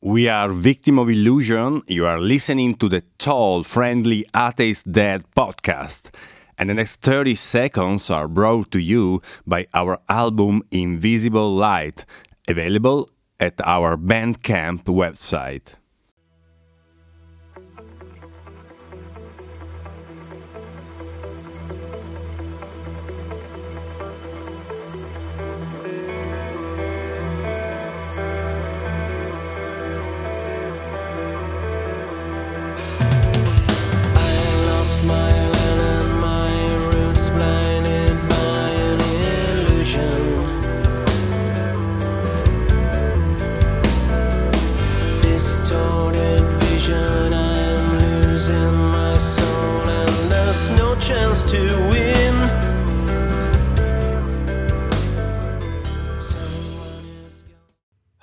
We are Victim of Illusion. You are listening to the Tall, Friendly Atheist Dad podcast. And the next 30 seconds are brought to you by our album Invisible Light, available at our Bandcamp website.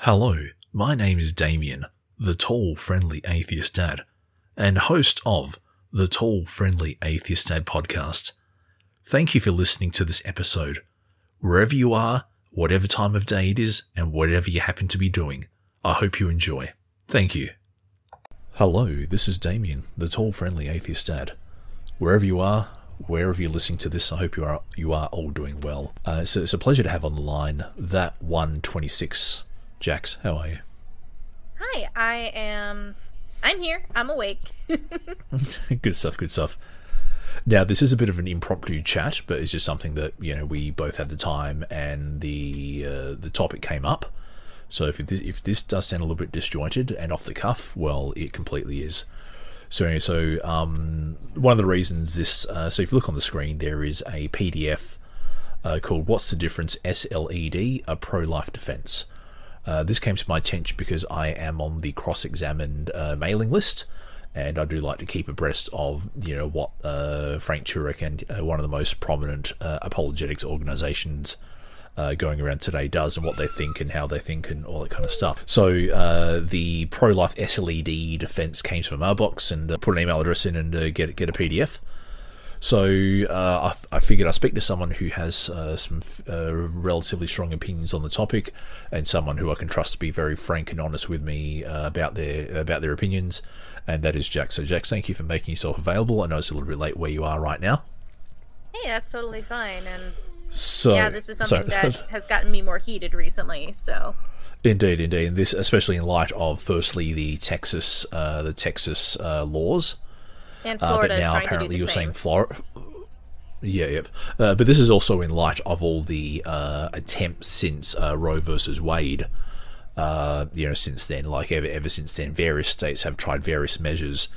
Hello, my name is Damien, the tall, friendly atheist dad, and host of the Tall, Friendly Atheist Dad podcast. Thank you for listening to this episode. Wherever you are, whatever time of day it is, and whatever you happen to be doing, I hope you enjoy. Thank you. Hello, this is Damien, the tall, friendly atheist dad. Wherever you are, wherever you're listening to this, I hope you are you are all doing well. Uh, so it's a pleasure to have on the line that 126 Jax, how are you? Hi, I am. I'm here. I'm awake. good stuff. Good stuff. Now, this is a bit of an impromptu chat, but it's just something that you know we both had the time and the uh, the topic came up. So if this, if this does sound a little bit disjointed and off the cuff, well, it completely is. So anyway, so um, one of the reasons this, uh, so if you look on the screen, there is a PDF uh, called "What's the Difference?" SLED, a pro-life defense. Uh, this came to my attention because I am on the cross-examined uh, mailing list, and I do like to keep abreast of you know what uh, Frank Turek and uh, one of the most prominent uh, apologetics organisations. Going around today does and what they think and how they think and all that kind of stuff. So the pro-life SLED defense came to my mailbox and put an email address in and get get a PDF. So uh, I, I, figured I'd speak to someone who has uh, some uh, relatively strong opinions on the topic, and someone who I can trust to be very frank and honest with me uh, about their about their opinions, and that is Jack. So Jack, thank you for making yourself available. I know it's a little bit late where you are right now. Hey, that's totally fine. And so yeah, this is something so, that has gotten me more heated recently. So. Indeed, indeed, and this especially in light of firstly the Texas uh, the Texas uh, laws and Florida uh, but now apparently you're same. saying Florida. Yeah, yep. Uh, but this is also in light of all the uh, attempts since uh, Roe versus Wade. Uh, you know, since then, like ever, ever since then, various states have tried various measures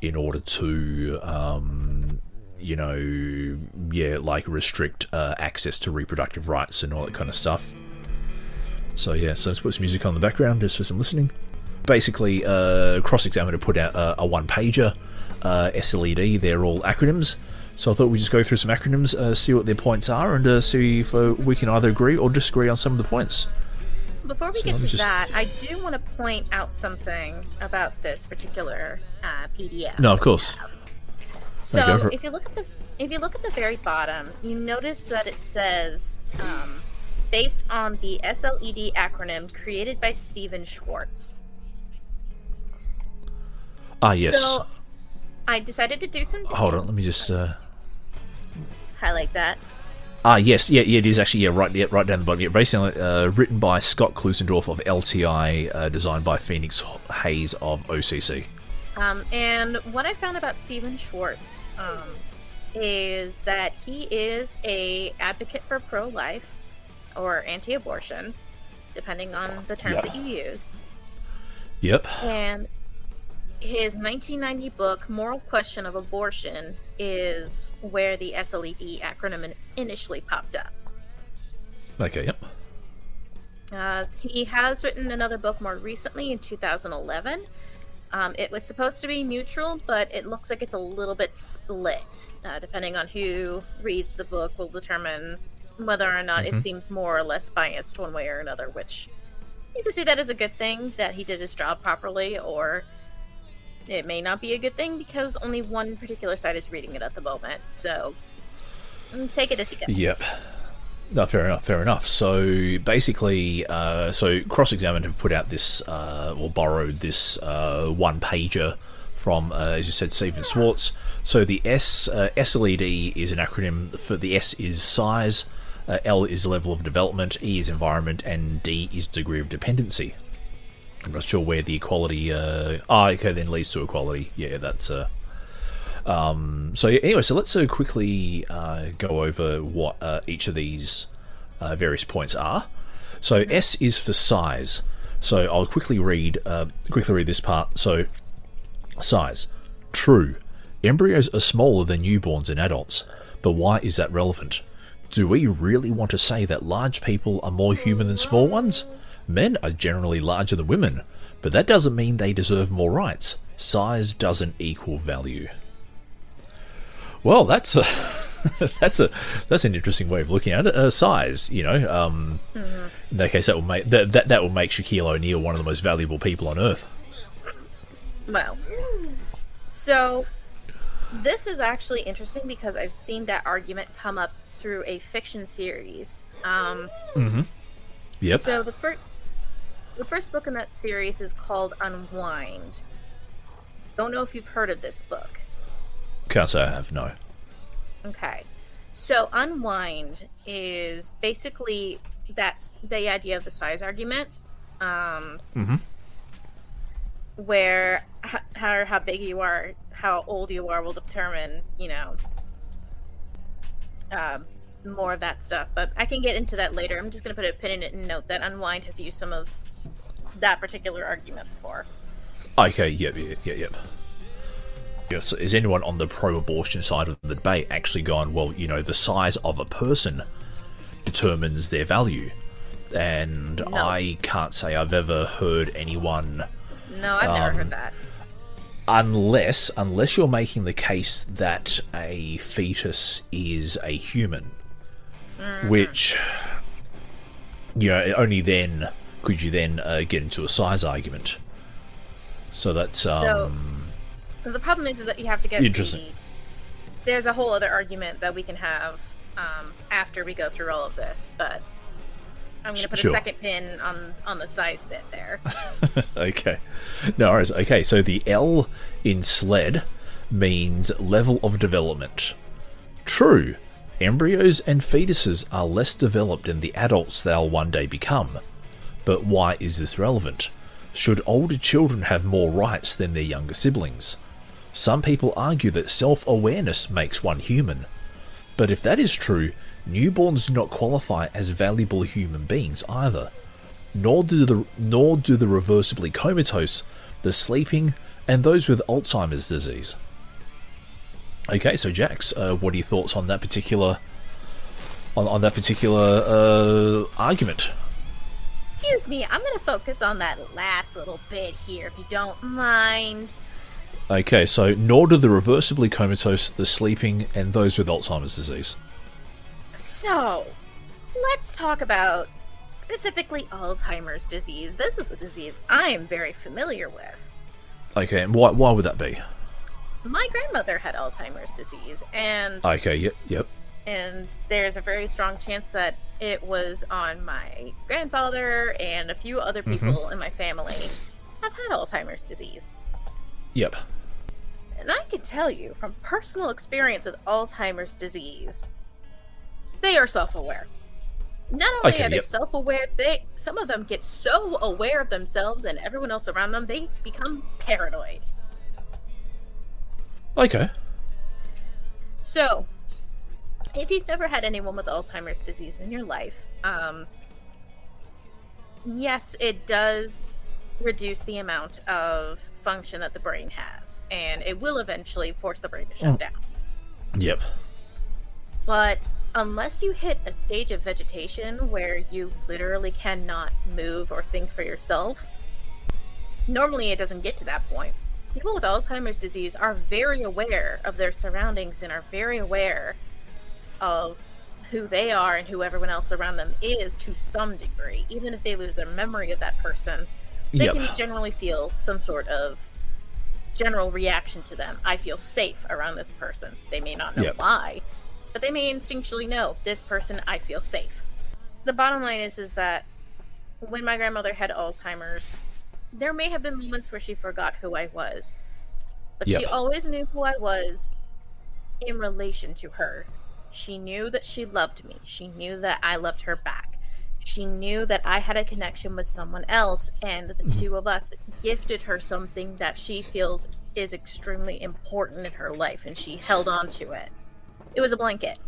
in order to, um, you know, yeah, like restrict uh, access to reproductive rights and all that kind of stuff. So yeah, so let's put some music on the background just for some listening. Basically, uh, Cross Examiner put out a, a one pager uh, SLED. They're all acronyms. So I thought we'd just go through some acronyms, uh, see what their points are, and uh, see if uh, we can either agree or disagree on some of the points. Before we so get to just... that, I do want to point out something about this particular uh, PDF. No, of course. So no, if you look at the if you look at the very bottom, you notice that it says um, based on the SLED acronym created by Stephen Schwarz. Ah, yes. So I decided to do some. Hold on, let me just uh... highlight that. Ah, yes, yeah, yeah, it is actually yeah, right, yeah, right down the bottom. Yeah, basically uh, written by Scott Klusendorf of LTI, uh, designed by Phoenix Hayes of OCC. Um, and what I found about Stephen Schwarz um, is that he is a advocate for pro-life or anti-abortion, depending on the terms that you use. Yep. And his 1990 book moral question of abortion is where the sled acronym initially popped up. Okay yep. Uh, he has written another book more recently in 2011 um, it was supposed to be neutral but it looks like it's a little bit split uh, depending on who reads the book will determine whether or not mm-hmm. it seems more or less biased one way or another which you can see that as a good thing that he did his job properly or it may not be a good thing because only one particular side is reading it at the moment. So mm, take it as you go. Yep. No, fair enough. Fair enough. So basically, uh, so Cross Examined have put out this uh, or borrowed this uh, one pager from, uh, as you said, Stephen Schwarz. So the S uh, SLED is an acronym for the S is size, uh, L is level of development, E is environment, and D is degree of dependency. I'm not sure where the equality. Uh, ah, okay, then leads to equality. Yeah, that's. Uh, um, so anyway, so let's uh, quickly uh, go over what uh, each of these uh, various points are. So S is for size. So I'll quickly read uh, quickly read this part. So size, true. Embryos are smaller than newborns and adults, but why is that relevant? Do we really want to say that large people are more human than small ones? Men are generally larger than women, but that doesn't mean they deserve more rights. Size doesn't equal value. Well, that's a that's a that's an interesting way of looking at it. Uh, size, you know, um, mm-hmm. in that case, that will make that, that that will make Shaquille O'Neal one of the most valuable people on earth. Well, so this is actually interesting because I've seen that argument come up through a fiction series. Um, mm-hmm. Yep. So the first the first book in that series is called Unwind. Don't know if you've heard of this book. Can't say I have, no. Okay. So Unwind is basically that's the idea of the size argument. Um, mm-hmm. Where how, how big you are, how old you are will determine, you know, um, more of that stuff. But I can get into that later. I'm just going to put a pin in it and note that Unwind has used some of that particular argument before. Okay, yep, yep, yep, yep. So is anyone on the pro-abortion side of the debate actually going, well, you know, the size of a person determines their value? And no. I can't say I've ever heard anyone. No, I've um, never heard um, that. Unless, unless you're making the case that a fetus is a human, mm-hmm. which, you know, only then could you then uh, get into a size argument. So that's um, so the problem is, is that you have to get interesting. The, there's a whole other argument that we can have um, after we go through all of this, but I'm going to put sure. a second pin on on the size bit there. okay, no worries. Okay, so the L in sled means level of development. True, embryos and fetuses are less developed than the adults they'll one day become. But why is this relevant? Should older children have more rights than their younger siblings? Some people argue that self awareness makes one human. But if that is true, newborns do not qualify as valuable human beings either. Nor do the, nor do the reversibly comatose, the sleeping, and those with Alzheimer's disease. Okay, so Jax, uh, what are your thoughts on that particular on, on that particular uh, argument? Excuse me, I'm going to focus on that last little bit here, if you don't mind. Okay, so nor do the reversibly comatose, the sleeping, and those with Alzheimer's disease. So, let's talk about specifically Alzheimer's disease. This is a disease I am very familiar with. Okay, and why, why would that be? My grandmother had Alzheimer's disease, and. Okay, yep, yep and there's a very strong chance that it was on my grandfather and a few other mm-hmm. people mm-hmm. in my family have had Alzheimer's disease. Yep. And I can tell you from personal experience with Alzheimer's disease, they are self-aware. Not only okay, are they yep. self-aware, they some of them get so aware of themselves and everyone else around them, they become paranoid. Okay. So, if you've never had anyone with Alzheimer's disease in your life, um, yes, it does reduce the amount of function that the brain has, and it will eventually force the brain to shut mm. down. Yep. But unless you hit a stage of vegetation where you literally cannot move or think for yourself, normally it doesn't get to that point. People with Alzheimer's disease are very aware of their surroundings and are very aware of who they are and who everyone else around them is to some degree. Even if they lose their memory of that person, they yep. can generally feel some sort of general reaction to them. I feel safe around this person. They may not know yep. why, but they may instinctually know this person I feel safe. The bottom line is is that when my grandmother had Alzheimer's, there may have been moments where she forgot who I was. But yep. she always knew who I was in relation to her. She knew that she loved me. She knew that I loved her back. She knew that I had a connection with someone else, and the mm-hmm. two of us gifted her something that she feels is extremely important in her life, and she held on to it. It was a blanket.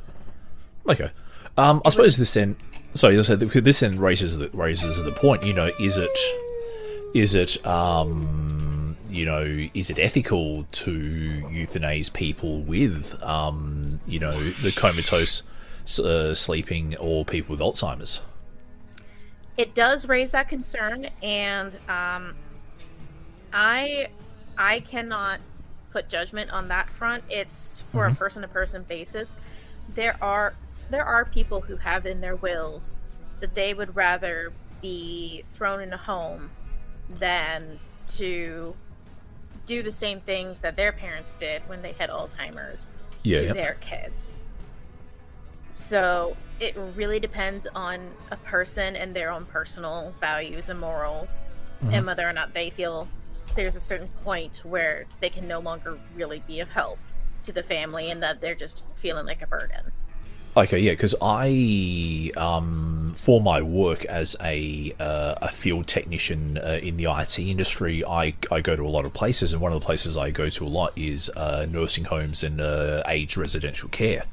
Okay. Um, I suppose this then. Sorry, this then raises the raises the point. You know, is it is it um, you know is it ethical to euthanize people with um, you know the comatose uh, sleeping or people with Alzheimer's? It does raise that concern, and um, I I cannot put judgment on that front. It's for mm-hmm. a person to person basis. There are there are people who have in their wills that they would rather be thrown in a home than to do the same things that their parents did when they had Alzheimer's yeah, to yep. their kids. So it really depends on a person and their own personal values and morals, mm-hmm. and whether or not they feel there's a certain point where they can no longer really be of help to the family and that they're just feeling like a burden. Okay, yeah, because I, um, for my work as a uh, a field technician uh, in the IT industry, I, I go to a lot of places, and one of the places I go to a lot is uh, nursing homes and uh, aged residential care.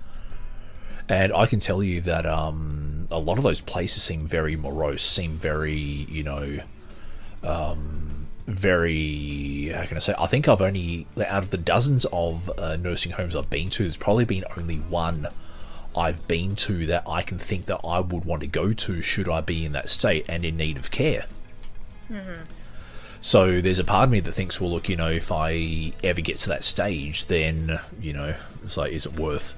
And I can tell you that um, a lot of those places seem very morose, seem very, you know, um, very, how can I say, I think I've only, out of the dozens of uh, nursing homes I've been to, there's probably been only one I've been to that I can think that I would want to go to should I be in that state and in need of care. Mm-hmm. So there's a part of me that thinks, well, look, you know, if I ever get to that stage, then you know, it's like, is it worth?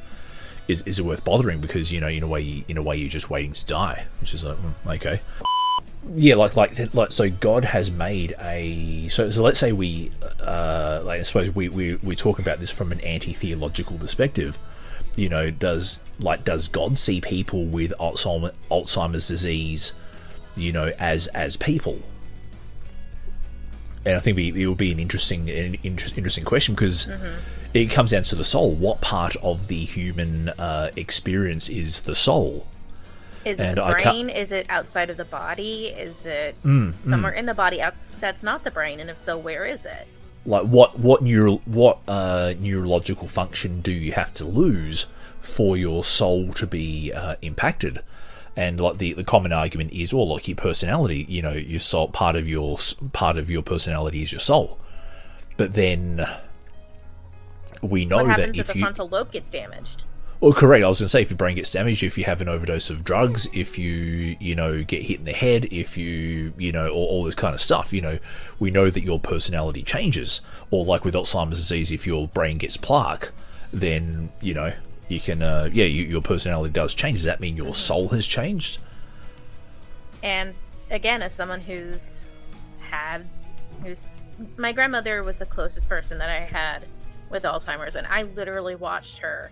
Is, is it worth bothering? Because you know, in a way, in a way, you're just waiting to die, which is like, mm, okay. Yeah, like like like so. God has made a so. So let's say we, uh, like I suppose we we we talk about this from an anti theological perspective you know, does like does God see people with Alzheimer's disease, you know, as as people? And I think it will be an interesting an interesting question because mm-hmm. it comes down to the soul. What part of the human uh, experience is the soul? Is it and the brain? Is it outside of the body? Is it mm, somewhere mm. in the body out- that's not the brain? And if so, where is it? Like what what neural what uh, neurological function do you have to lose for your soul to be uh, impacted? And like the, the common argument is, well, like your personality, you know, your soul part of your part of your personality is your soul, but then we know what happens that if, if the you, frontal lobe gets damaged. Well, correct. I was going to say if your brain gets damaged, if you have an overdose of drugs, if you you know get hit in the head, if you you know all, all this kind of stuff, you know, we know that your personality changes. Or like with Alzheimer's disease, if your brain gets plaque, then you know you can uh, yeah you, your personality does change. Does that mean your soul has changed? And again, as someone who's had who's my grandmother was the closest person that I had with Alzheimer's, and I literally watched her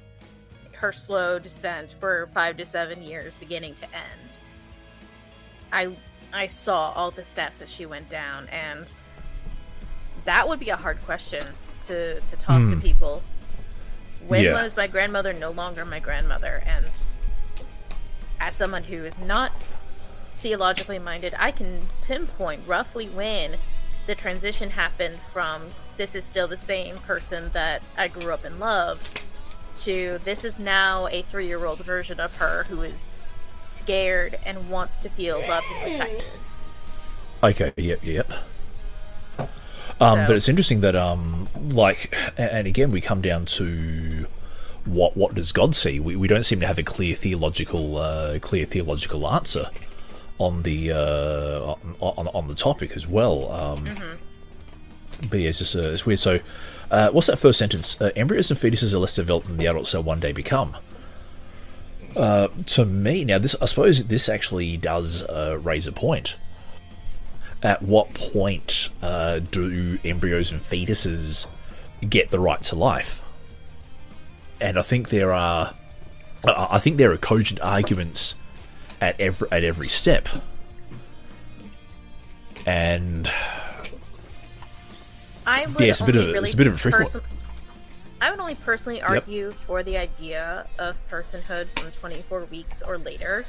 her slow descent for five to seven years, beginning to end. I I saw all the steps that she went down, and that would be a hard question to to toss mm. to hmm. people. When yeah. was my grandmother no longer my grandmother? And as someone who is not theologically minded, I can pinpoint roughly when the transition happened from this is still the same person that I grew up and loved to this is now a three year old version of her who is scared and wants to feel loved and protected. Okay, yep, yep. Um, so. But it's interesting that, um, like, and again, we come down to what what does God see? We, we don't seem to have a clear theological uh, clear theological answer on the uh, on, on the topic as well. Um, mm-hmm. But yeah, it's just uh, it's weird. So uh, what's that first sentence? Uh, embryos and fetuses are less developed than the adults they'll one day become. Uh, to me, now this I suppose this actually does uh, raise a point. At what point uh, do embryos and fetuses get the right to life? And I think there are I think there are cogent arguments at every at every step, and I would Yeah, it's a bit only of a- really it's a bit of a tricky one. I would only personally argue for the idea of personhood from 24 weeks or later.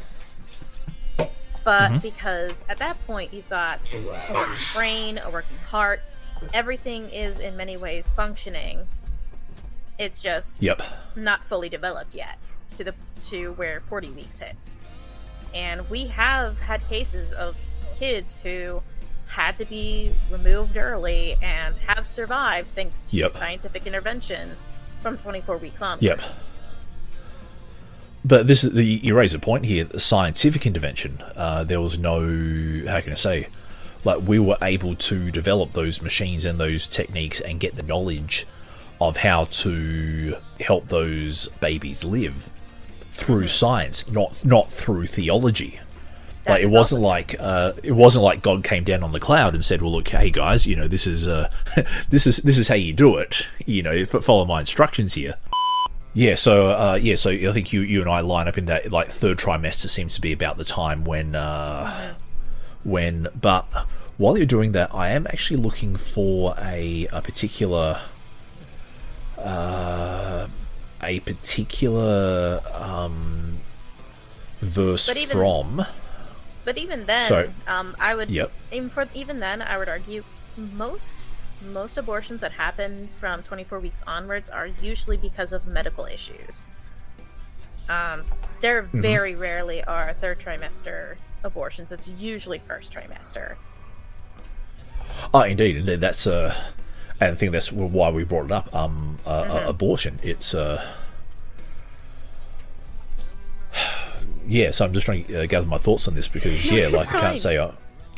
But Mm-hmm. because at that point you've got a working brain, a working heart, everything is in many ways functioning. It's just yep, not fully developed yet to the to where 40 weeks hits. And we have had cases of kids who had to be removed early and have survived thanks to Yep. scientific intervention from 24 weeks on. Yep. But this is the you raise a point here. The scientific intervention. Uh, there was no how can I say, like we were able to develop those machines and those techniques and get the knowledge of how to help those babies live through science, not not through theology. That like it wasn't like uh, it wasn't like God came down on the cloud and said, "Well, look, hey guys, you know this is uh, this is this is how you do it. You know, follow my instructions here." Yeah, so uh, yeah, so I think you you and I line up in that like third trimester seems to be about the time when uh, when. But while you're doing that, I am actually looking for a a particular uh, a particular um, verse from. But even then, um, I would Yep. even for even then I would argue most most abortions that happen from 24 weeks onwards are usually because of medical issues. Um, there Mm-hmm. very rarely are third trimester abortions. It's usually first trimester. Oh, indeed, indeed. That's uh, and I think that's why we brought it up. Um, uh, uh, Mm-hmm. abortion. It's uh, yeah. So I'm just trying to uh, gather my thoughts on this because yeah, like I can't say I,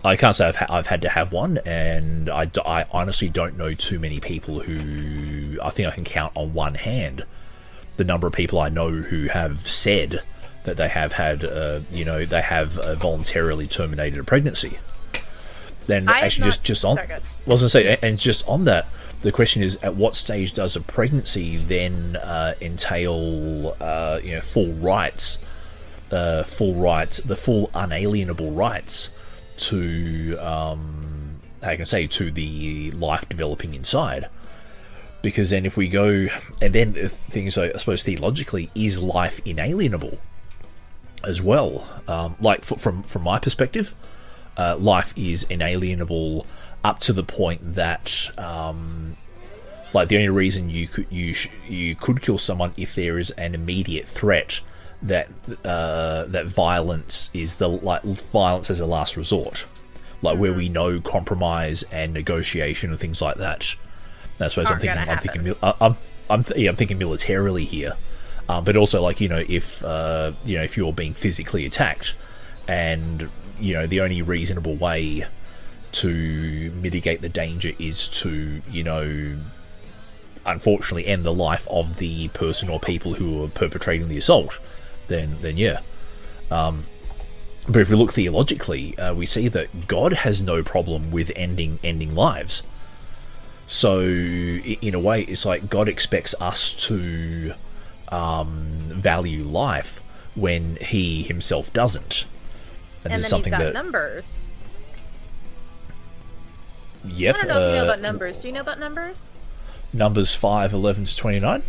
I can't say I've ha- I've had to have one, and I, d- I honestly don't know too many people who I think I can count on one hand the number of people I know who have said that they have had, uh, you know, they have uh, voluntarily terminated a pregnancy. Then I actually, just just on, sorry, go ahead. I was gonna say, and just on that, the question is, at what stage does a pregnancy then uh, entail, uh, you know, full rights, uh, full rights, the full unalienable rights to, um, how can I say, to the life developing inside? Because then, if we go, and then things, I suppose theologically, is life inalienable as well? Um, like from from my perspective, uh, life is inalienable up to the point that um, like the only reason you could you sh- you could kill someone if there is an immediate threat that uh, that violence is the like violence as a last resort. Like where we know compromise and negotiation and things like that. I suppose I'm thinking I'm thinking happen. I- I'm I'm yeah, I'm thinking militarily here. Um, but also like you know if uh, you know if you're being physically attacked and you know the only reasonable way to mitigate the danger is to you know unfortunately end the life of the person or people who are perpetrating the assault then then yeah um, but if we look theologically uh, we see that God has no problem with ending ending lives so in a way it's like God expects us to um, value life when he himself doesn't and, And this is something got that numbers. yep I don't know if you know uh, about numbers. Do you know about numbers? numbers 5 11 to 29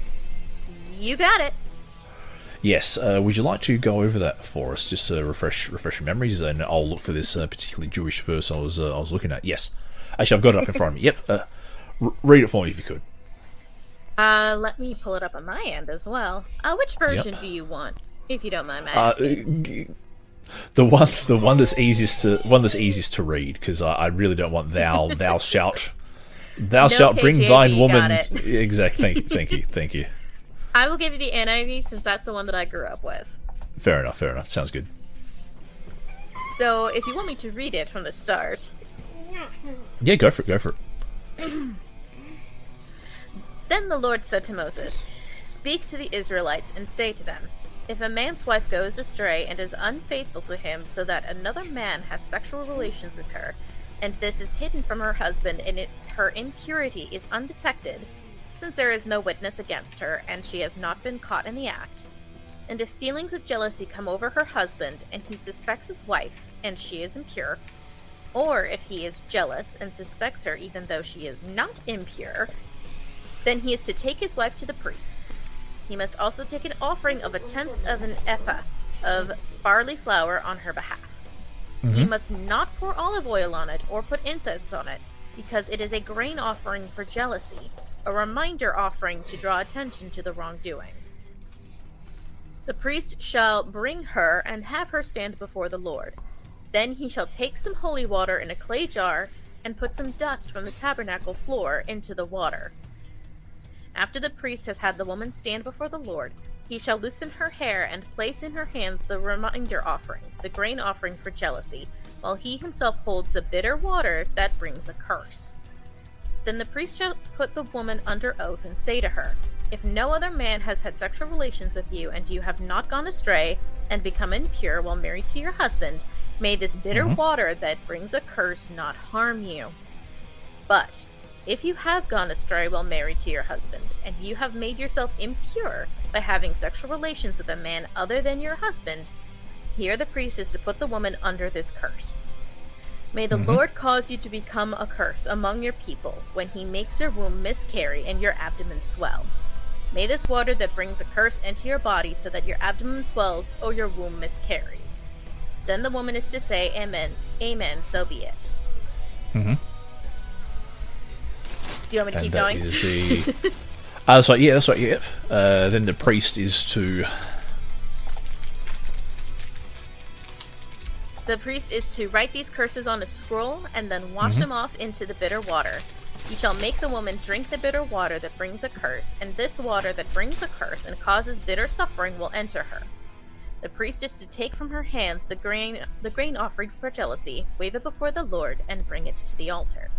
You got it. Yes. Uh, would you like to go over that for us, just to refresh refresh your memories? And I'll look for this uh, particularly Jewish verse I was uh, I was looking at. Yes. Actually, I've got it up in front of me. Yep. Uh, r- read it for me if you could. Uh, let me pull it up on my end as well. Uh, which version do you want, if you don't mind my Uh, g- the one the one that's easiest to one that's easiest to read because I, I really don't want thou thou shalt thou shalt bring thine woman exactly thank you thank you thank you I will give you the NIV since that's the one that I grew up with. fair enough fair enough. Sounds good. So, if you want me to read it from the start, yeah go for it go for it. Then the Lord said to Moses, Speak to the Israelites and say to them, If a man's wife goes astray and is unfaithful to him, so that another man has sexual relations with her, and this is hidden from her husband, and it, her impurity is undetected, since there is no witness against her, and she has not been caught in the act, And if feelings of jealousy come over her husband and he suspects his wife and she is impure, or if he is jealous and suspects her even though she is not impure, then he is to take his wife to the priest. He must also take an offering of a tenth of an ephah of barley flour on her behalf. He mm-hmm. must not pour olive oil on it or put incense on it, because it is a grain offering for jealousy, a reminder offering to draw attention to the wrongdoing. The priest shall bring her and have her stand before the Lord. Then he shall take some holy water in a clay jar and put some dust from the tabernacle floor into the water. After the priest has had the woman stand before the Lord, he shall loosen her hair and place in her hands the reminder offering, the grain offering for jealousy, while he himself holds the bitter water that brings a curse. Then the priest shall put the woman under oath and say to her, If no other man has had sexual relations with you, and you have not gone astray and become impure while married to your husband, may this bitter mm-hmm. water that brings a curse not harm you. But if you have gone astray while married to your husband, and you have made yourself impure by having sexual relations with a man other than your husband, here the priest is to put the woman under this curse. May the Lord cause you to become a curse among your people when he makes your womb miscarry and your abdomen swell. May this water that brings a curse enter your body so that your abdomen swells or your womb miscarries. Then the woman is to say, Amen, Amen, so be it. Mm-hmm. Do you want me to and keep that going? is the. uh, that's right. Yeah, that's right. Yep. Uh, then the priest is to. The priest is to write these curses on a scroll and then wash mm-hmm. them off into the bitter water. He shall make the woman drink the bitter water that brings a curse, and this water that brings a curse and causes bitter suffering will enter her. The priest is to take from her hands the grain the grain offering for jealousy, wave it before the Lord, and bring it to the altar.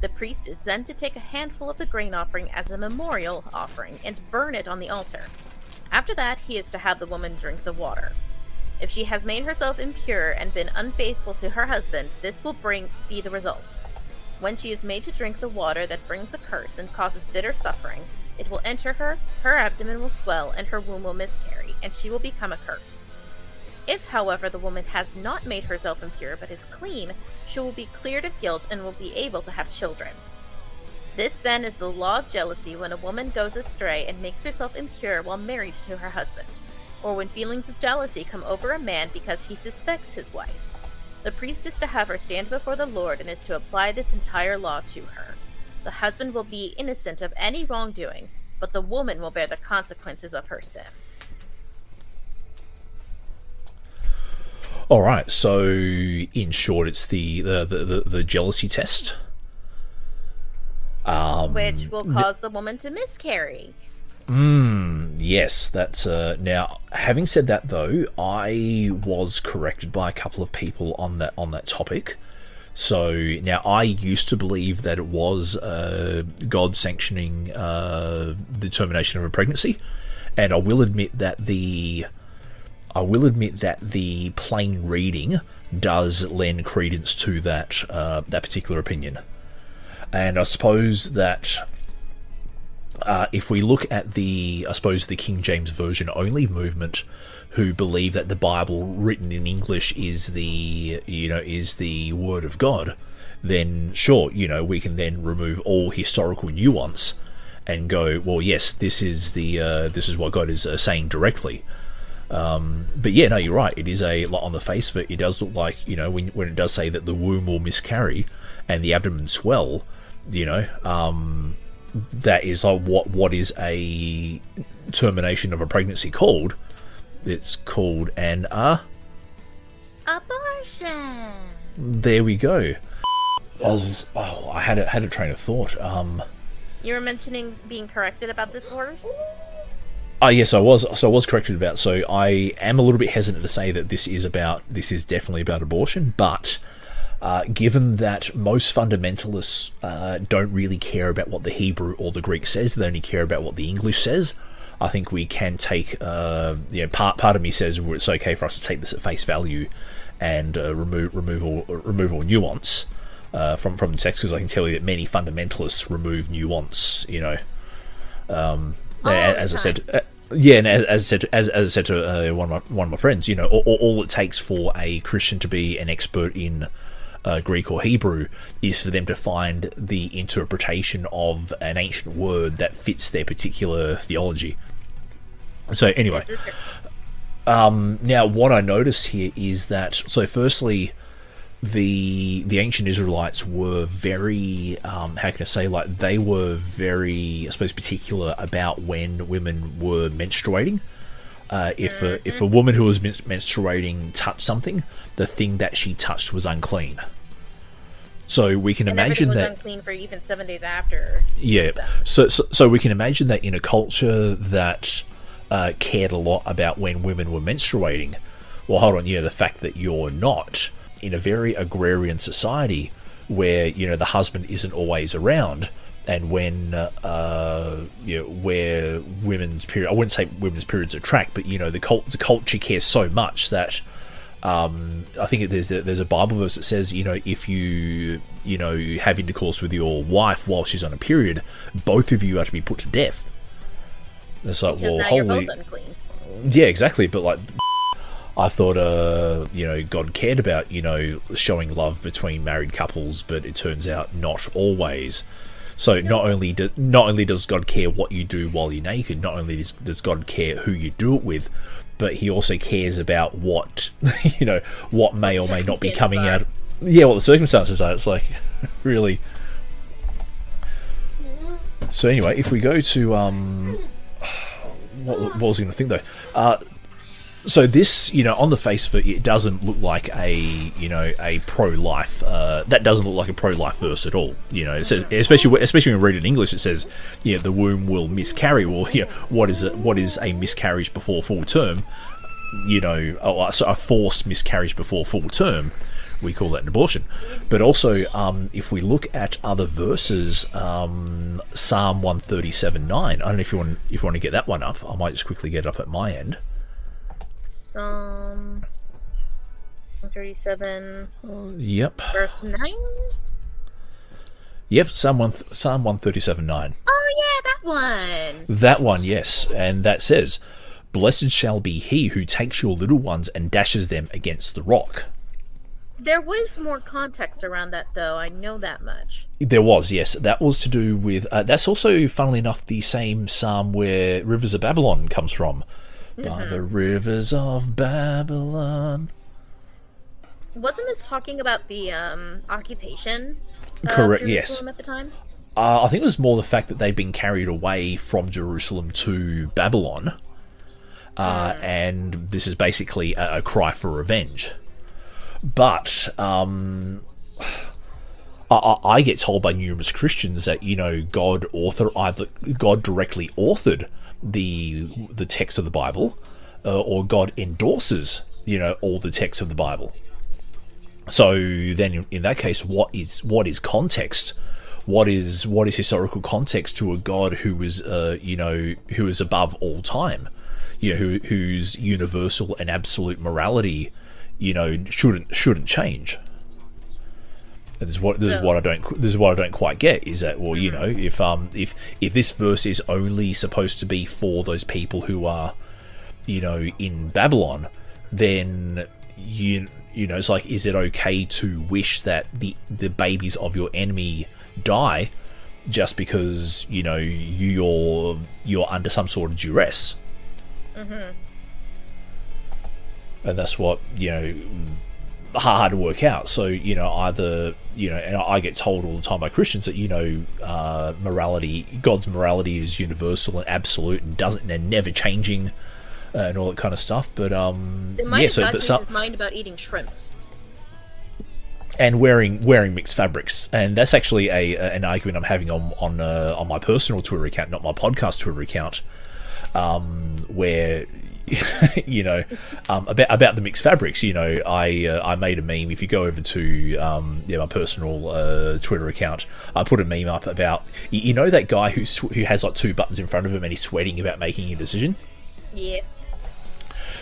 The priest is then to take a handful of the grain offering as a memorial offering and burn it on the altar. After that, he is to have the woman drink the water. If she has made herself impure and been unfaithful to her husband, this will bring be the result. When she is made to drink the water that brings a curse and causes bitter suffering, it will enter her, her abdomen will swell, and her womb will miscarry, and she will become a curse. If, however, the woman has not made herself impure but is clean, she will be cleared of guilt and will be able to have children. This then is the law of jealousy when a woman goes astray and makes herself impure while married to her husband, or when feelings of jealousy come over a man because he suspects his wife. The priest is to have her stand before the Lord and is to apply this entire law to her. The husband will be innocent of any wrongdoing, but the woman will bear the consequences of her sin. All right. So, in short, it's the the the, the, the jealousy test. Um, which will cause the woman to miscarry. Yes, that's uh, now. Having said that, though, I was corrected by a couple of people on that on that topic. So now I used to believe that it was uh, God sanctioning uh, the termination of a pregnancy, and I will admit that the I will admit that the plain reading does lend credence to that uh, that particular opinion, and I suppose that uh, if we look at the, I suppose, the King James Version only movement, who believe that the Bible written in English is the, you know, is the Word of God, then sure, you know, we can then remove all historical nuance and go, well, yes, this is the, uh, this is what God is uh, saying directly. Um, but yeah, no, you're right. It is a lot on the face of it. It does look like you know when when it does say that the womb will miscarry and the abdomen swell. You know, um, that is like what what is a termination of a pregnancy called? It's called an uh Abortion! there we go. I was oh I had a had a train of thought. Um You were mentioning being corrected about this horse? Oh yes, I was. So I was corrected about. So I am a little bit hesitant to say that this is about. This is definitely about abortion, but uh, given that most fundamentalists uh, don't really care about what the Hebrew or the Greek says, they only care about what the English says. I think we can take. Uh, you know, part part of me says it's okay for us to take this at face value and uh, remove remove all remove all nuance uh, from from the text because I can tell you that many fundamentalists remove nuance. You know. Um, the as I said. Yeah, and as, as I said, as, as I said to uh, one of my one of my friends, you know, all, all it takes for a Christian to be an expert in uh, Greek or Hebrew is for them to find the interpretation of an ancient word that fits their particular theology. So anyway, true. now what I notice here is that so firstly, the the ancient Israelites were very um, how can I say like they were very I suppose particular about when women were menstruating. Uh, if a if a woman who was menstruating touched something, the thing that she touched was unclean. So we can And imagine was that unclean for even seven days after. yeah. So, so so we can imagine that in a culture that uh, cared a lot about when women were menstruating. Well, hold on. Yeah, the fact that you're not in a very agrarian society where you know the husband isn't always around, and when uh, you know where women's period I wouldn't say women's periods are tracked, but you know the cult the culture cares so much that um, I think there's a, there's a Bible verse that says, you know, if you you know have intercourse with your wife while she's on a period, both of you are to be put to death. It's like, Because well, holy, yeah, exactly. But like, I thought, uh, you know, God cared about you know showing love between married couples, but it turns out not always. So not only do, not only does God care what you do while you're naked, not only does, does God care who you do it with, but He also cares about what you know what may or may not be coming are. out. Yeah, what the circumstances are. It's like really. So anyway, if we go to um, what, what was I going to think though? Uh, so this, you know, on the face of it, it doesn't look like a, you know, a pro-life. Uh, that doesn't look like a pro-life verse at all. You know, it says, especially when- especially when we read it in English, it says, you know, the womb will miscarry. Well, you know, what is it? What is a miscarriage before full term? You know, a, a forced miscarriage before full term. We call that an abortion. But also, um, if we look at other verses, um, Psalm one thirty-seven nine. I don't know if you want if you want to get that one up. I might just quickly get it up at my end. Psalm 137, Yep. verse 9. Yep, Psalm one, Psalm one thirty seven nine. Oh, yeah, that one. That one, yes, and that says, "Blessed shall be he who takes your little ones and dashes them against the rock." There was more context around that, though. I know that much. There was, yes, that was to do with. Uh, that's also, funnily enough, the same psalm where "Rivers of Babylon" comes from. By the rivers of Babylon. Wasn't this talking about the um, occupation? of Correct, yes. At the time. Uh, I think it was more the fact that they'd been carried away from Jerusalem to Babylon, uh, and this is basically a, a cry for revenge. But um, I, I I get told by numerous Christians that you know God author either God directly authored the the text of the Bible, uh, or God endorses you know all the text of the Bible. So then, in, that case, what is what is context? What is what is historical context to a God who is, uh, you know, who is above all time, you know, who, whose universal and absolute morality, you know, shouldn't shouldn't change. And this is what this is what I don't this is what I don't quite get is that well you know if um if if this verse is only supposed to be for those people who are you know in Babylon then you you know it's like is it okay to wish that the the babies of your enemy die just because you know you're you're under some sort of duress? And that's what you know hard to work out. So you know, either you know, and I get told all the time by Christians that you know, uh, morality, God's morality is universal and absolute and doesn't and never changing, uh, and all that kind of stuff. But um, yeah, so but some his mind about eating shrimp. and wearing wearing mixed fabrics, and that's actually a, an argument I'm having on on uh, on my personal Twitter account, not my podcast Twitter account, um, where you know um, about about the mixed fabrics. You know, I uh, I made a meme. If you go over to um, yeah my personal uh, Twitter account, I put a meme up about you, you know that guy who sw- who has like two buttons in front of him and he's sweating about making a decision. Yeah.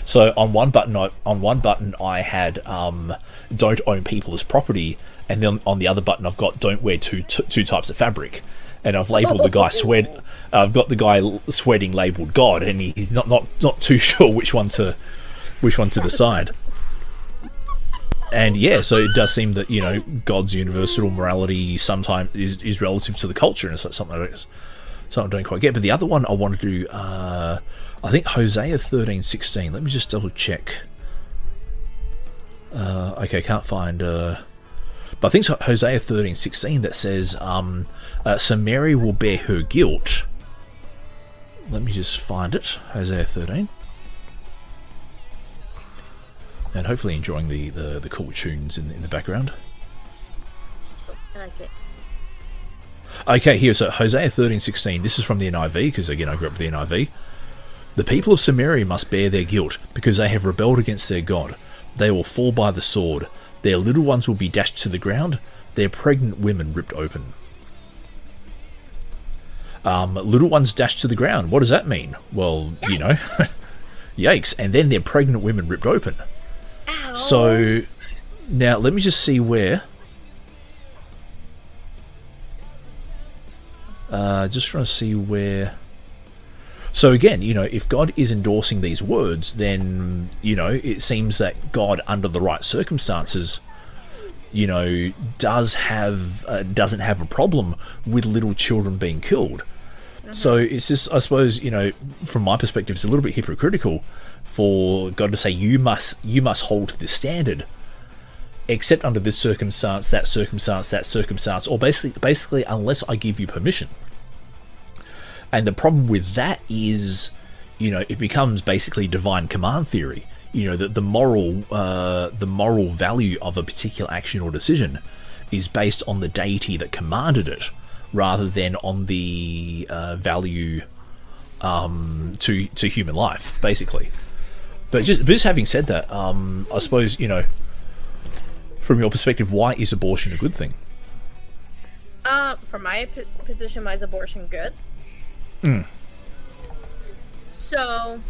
So on one button, I, on one button, I had um, "Don't own people as property," and then on the other button, I've got "Don't wear two t- two types of fabric." And I've labelled the guy sweat. I've got the guy sweating labelled God, and he's not not not too sure which one to which one to decide. And yeah, so it does seem that you know God's universal morality sometimes is, is relative to the culture, and it's something don't, something I don't quite get. But the other one I want to do, uh, I think Hosea thirteen sixteen. Let me just double check. Uh, okay, can't find. Uh, but I think it's Hosea thirteen sixteen that says, um, uh, "Samaria will bear her guilt." Let me just find it. Hosea thirteen. And hopefully enjoying the, the, the cool tunes in, in the background. I like it. Okay, here, so Hosea thirteen sixteen. This is from the NIV, because again, I grew up with the NIV. The people of Samaria must bear their guilt, because they have rebelled against their God. They will fall by the sword. Their little ones will be dashed to the ground, their pregnant women ripped open. Um, little ones dashed to the ground. What does that mean? Well, you know, yikes. And then their pregnant women ripped open. Ow. So now let me just see where. Uh, just trying to see where. So again, you know, if God is endorsing these words, then you know it seems that God, under the right circumstances, you know, does have uh, doesn't have a problem with little children being killed. So it's just, I suppose, you know, from my perspective, it's a little bit hypocritical for God to say you must you must hold to this standard, except under this circumstance, that circumstance, that circumstance, or basically basically unless I give you permission. And the problem with that is, you know, it becomes basically divine command theory. You know, that the moral uh, the moral value of a particular action or decision is based on the deity that commanded it, rather than on the uh, value um, to to human life, basically. But just but just having said that, um, I suppose you know, from your perspective, why is abortion a good thing? Uh, from my p- position, why is abortion good? Hmm. So,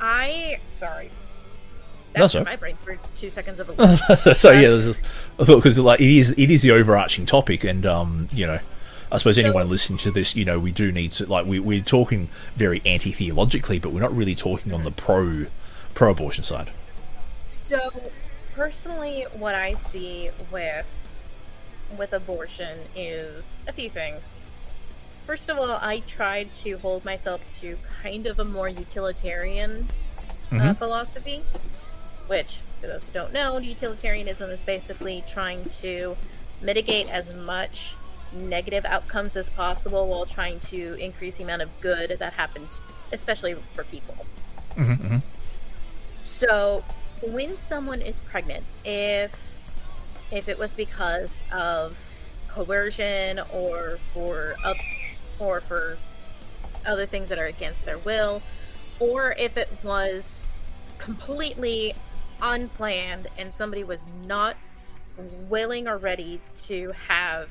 I sorry. That's That's my brain for two seconds of a so yeah, this is, I thought because like it is it is the overarching topic, and um, you know, I suppose anyone listening to this, you know, we do need to like we we're talking very anti theologically, but we're not really talking on the pro pro abortion side. So, personally, what I see with with abortion is a few things. First of all, I tried to hold myself to kind of a more utilitarian uh, mm-hmm. philosophy, which, for those who don't know, utilitarianism is basically trying to mitigate as much negative outcomes as possible while trying to increase the amount of good that happens, especially for people. Mm-hmm, mm-hmm. So, when someone is pregnant, if if it was because of coercion or for oth- or for other things that are against their will, or if it was completely unplanned and somebody was not willing or ready to have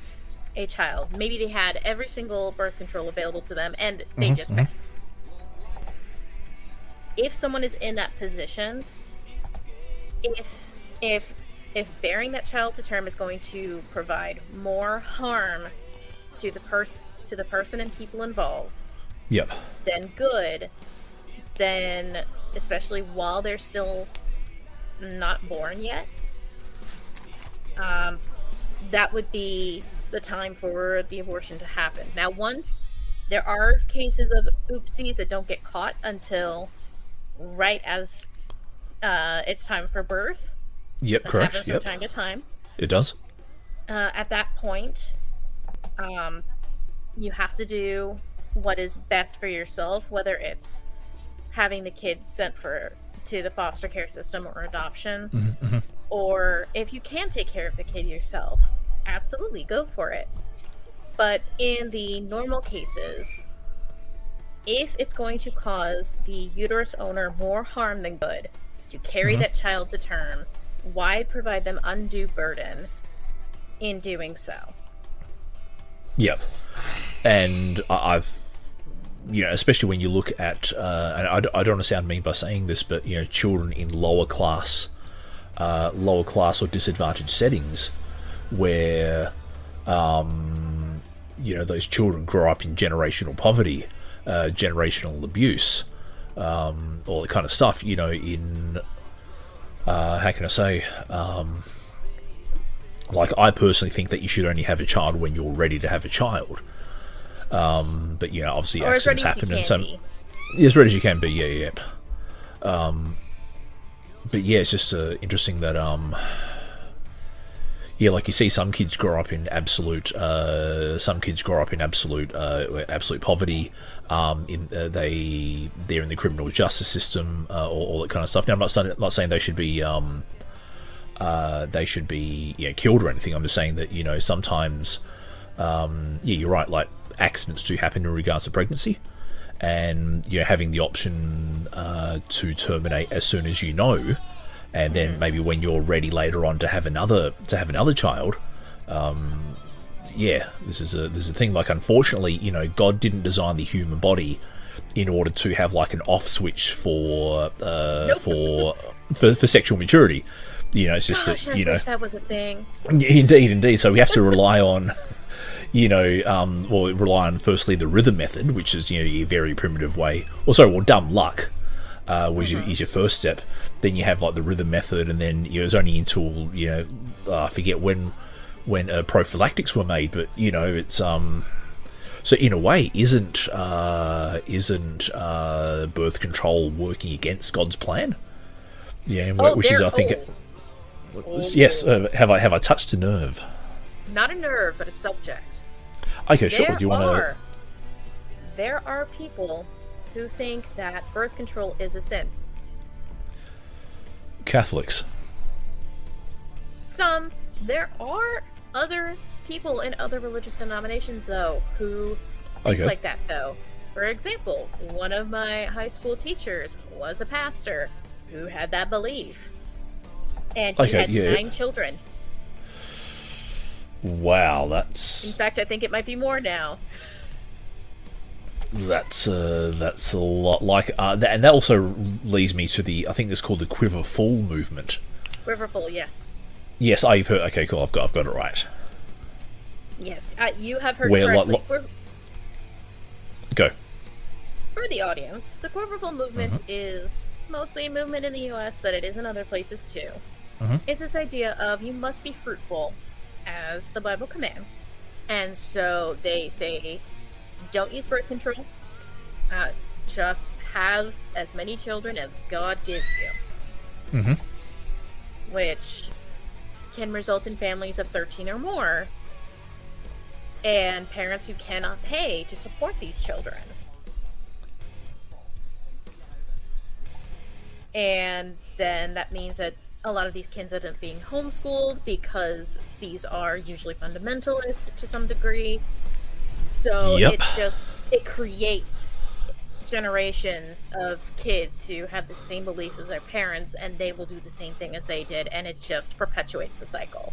a child. Maybe they had every single birth control available to them and they mm-hmm, just mm-hmm. failed. If someone is in that position, if if if bearing that child to term is going to provide more harm to the person to the person and people involved Yep. Then good, then especially while they're still not born yet, um, that would be the time for the abortion to happen. Now, once there are cases of oopsies that don't get caught until right as uh, it's time for birth. Yep. That Correct. Yep. from time to time. It does. uh, at that point, um, you have to do what is best for yourself, whether it's having the kids sent for to the foster care system or adoption, mm-hmm, mm-hmm. or if you can take care of the kid yourself, absolutely go for it. But in the normal cases, if it's going to cause the uterus owner more harm than good to carry mm-hmm. that child to term, why provide them undue burden in doing so? Yep. And I've, you know, especially when you look at, uh, and I don't want to sound mean by saying this, but you know, children in lower class, uh, lower class or disadvantaged settings, where, um, you know those children grow up in generational poverty, uh, generational abuse, um, all that kind of stuff. You know, in uh, how can I say? Um, like I personally think that you should only have a child when you're ready to have a child. Um, but you know, obviously Or accidents happen, and some be. as ready as you can be. Yeah, yeah. Um, but yeah, it's just uh, interesting that um, yeah, like you see, some kids grow up in absolute, uh, some kids grow up in absolute, uh, absolute poverty. Um, in uh, they they're in the criminal justice system, uh, all, all that kind of stuff. Now, I'm not saying, not saying they should be um, uh, they should be know, killed or anything. I'm just saying that you know sometimes, um, yeah, you're right. Like accidents do happen in regards to pregnancy, and you know having the option uh, to terminate as soon as you know, and then maybe when you're ready later on to have another to have another child. Um, yeah, this is a this is a thing. Like, unfortunately, you know, God didn't design the human body in order to have like an off switch for uh, for, for for sexual maturity. You know, it's just Gosh, that I you know wish that was a thing. Indeed, indeed. So we have to rely on, you know, um, well, rely on firstly the rhythm method, which is you know your very primitive way. Or sorry, well, dumb luck, uh, was your, is your first step. Then you have like the rhythm method, and then you know, it was only until you know, uh, I forget when when uh, prophylactics were made, but you know, it's um. So in a way, isn't uh, isn't uh, birth control working against God's plan? Yeah, Oh, which is I think. old. Yes, uh, have I have I touched a nerve? Not a nerve, but a subject. Okay, sure. There Do you want to? there are people who think that birth control is a sin. Catholics. Some there are other people in other religious denominations though who think Okay. like that though. For example, one of my high school teachers was a pastor who had that belief. And he Okay, had yeah. nine children. Wow, that's. In fact, I think it might be more now. that's uh, that's a lot. Like, uh, that, and that also leads me to the I think it's called the Quiverful movement. Quiverful, yes. Yes, you've heard. Okay, cool. I've got I've got it right. Yes, uh, you have heard Where, like, correctly. lo- Go. For the audience, the Quiverful movement Mm-hmm. is mostly a movement in the US, but it is in other places too. Mhm. It's this idea of you must be fruitful, as the Bible commands. And so they say, don't use birth control, uh, just have as many children as God gives you. Mhm. Which can result in families of 13 or more, and parents who cannot pay to support these children. and then that means that a lot of these kids end up being homeschooled because these are usually fundamentalists to some degree. So Yep. it just it creates generations of kids who have the same beliefs as their parents and they will do the same thing as they did and it just perpetuates the cycle.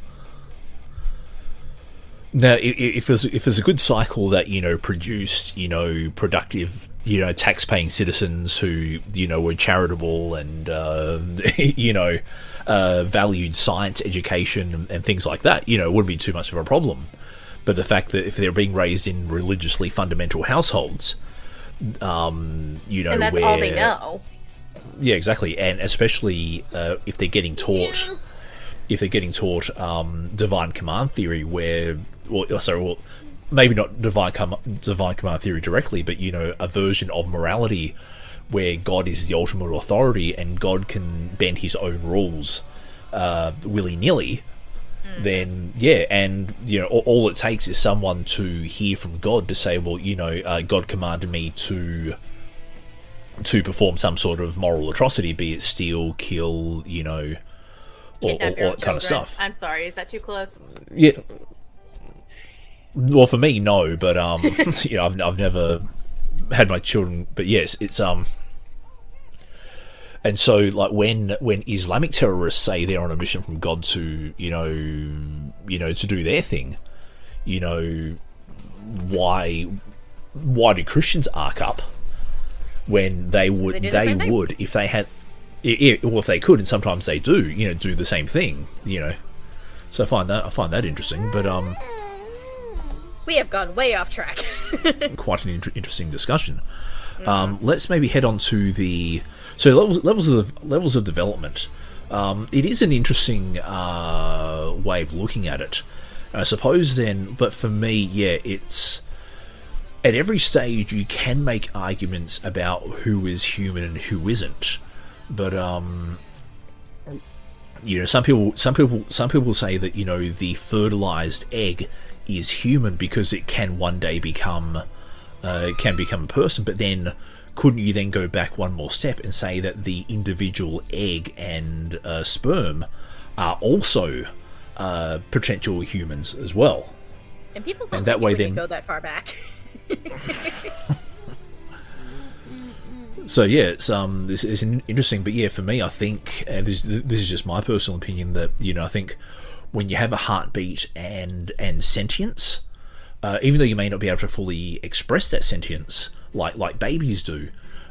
Now, if there's if there's a good cycle that you know produced you know productive you know tax-paying citizens who you know were charitable and uh, you know uh, valued science education and, and things like that, you know, wouldn't be too much of a problem. But the fact that if they're being raised in religiously fundamental households, um, you know, and that's where all they know. yeah, exactly, and especially uh, if they're getting taught, if they're getting taught um, divine command theory, where, well, oh, sorry, well, maybe not divine com- divine command theory directly, but you know, a version of morality where God is the ultimate authority and God can bend His own rules uh, willy nilly. Then yeah, and you know, all, all it takes is someone to hear from God to say, well, you know, uh, God commanded me to to perform some sort of moral atrocity, be it steal, kill, you know, or, or, or that kind of stuff. I'm sorry, is that too close? Yeah. Well, for me, no, but um, you know, I've, I've never had my children, but yes, it's um. And so, like when when Islamic terrorists say they're on a mission from God to you know you know to do their thing, you know, why why do Christians arc up when they would They the they would if they had i i well if they could and sometimes they do you know do the same thing you know so I find that I find that interesting but um we have gone way off track. quite an inter- interesting discussion. Um, let's maybe head on to the so levels levels of levels of development. Um, it is an interesting uh, way of looking at it. I suppose then, but for me, yeah, it's at every stage you can make arguments about who is human and who isn't. But um, you know, some people, some people, some people say that you know the fertilized egg is human because it can one day become uh, can become a person. But then, couldn't you then go back one more step and say that the individual egg and uh, sperm are also uh, potential humans as well? and people don't And that way then- go that far back. So yeah, it's um, this is interesting. But yeah, for me, I think uh, this this is just my personal opinion that you know I think when you have a heartbeat and and sentience, uh, even though you may not be able to fully express that sentience like like babies do,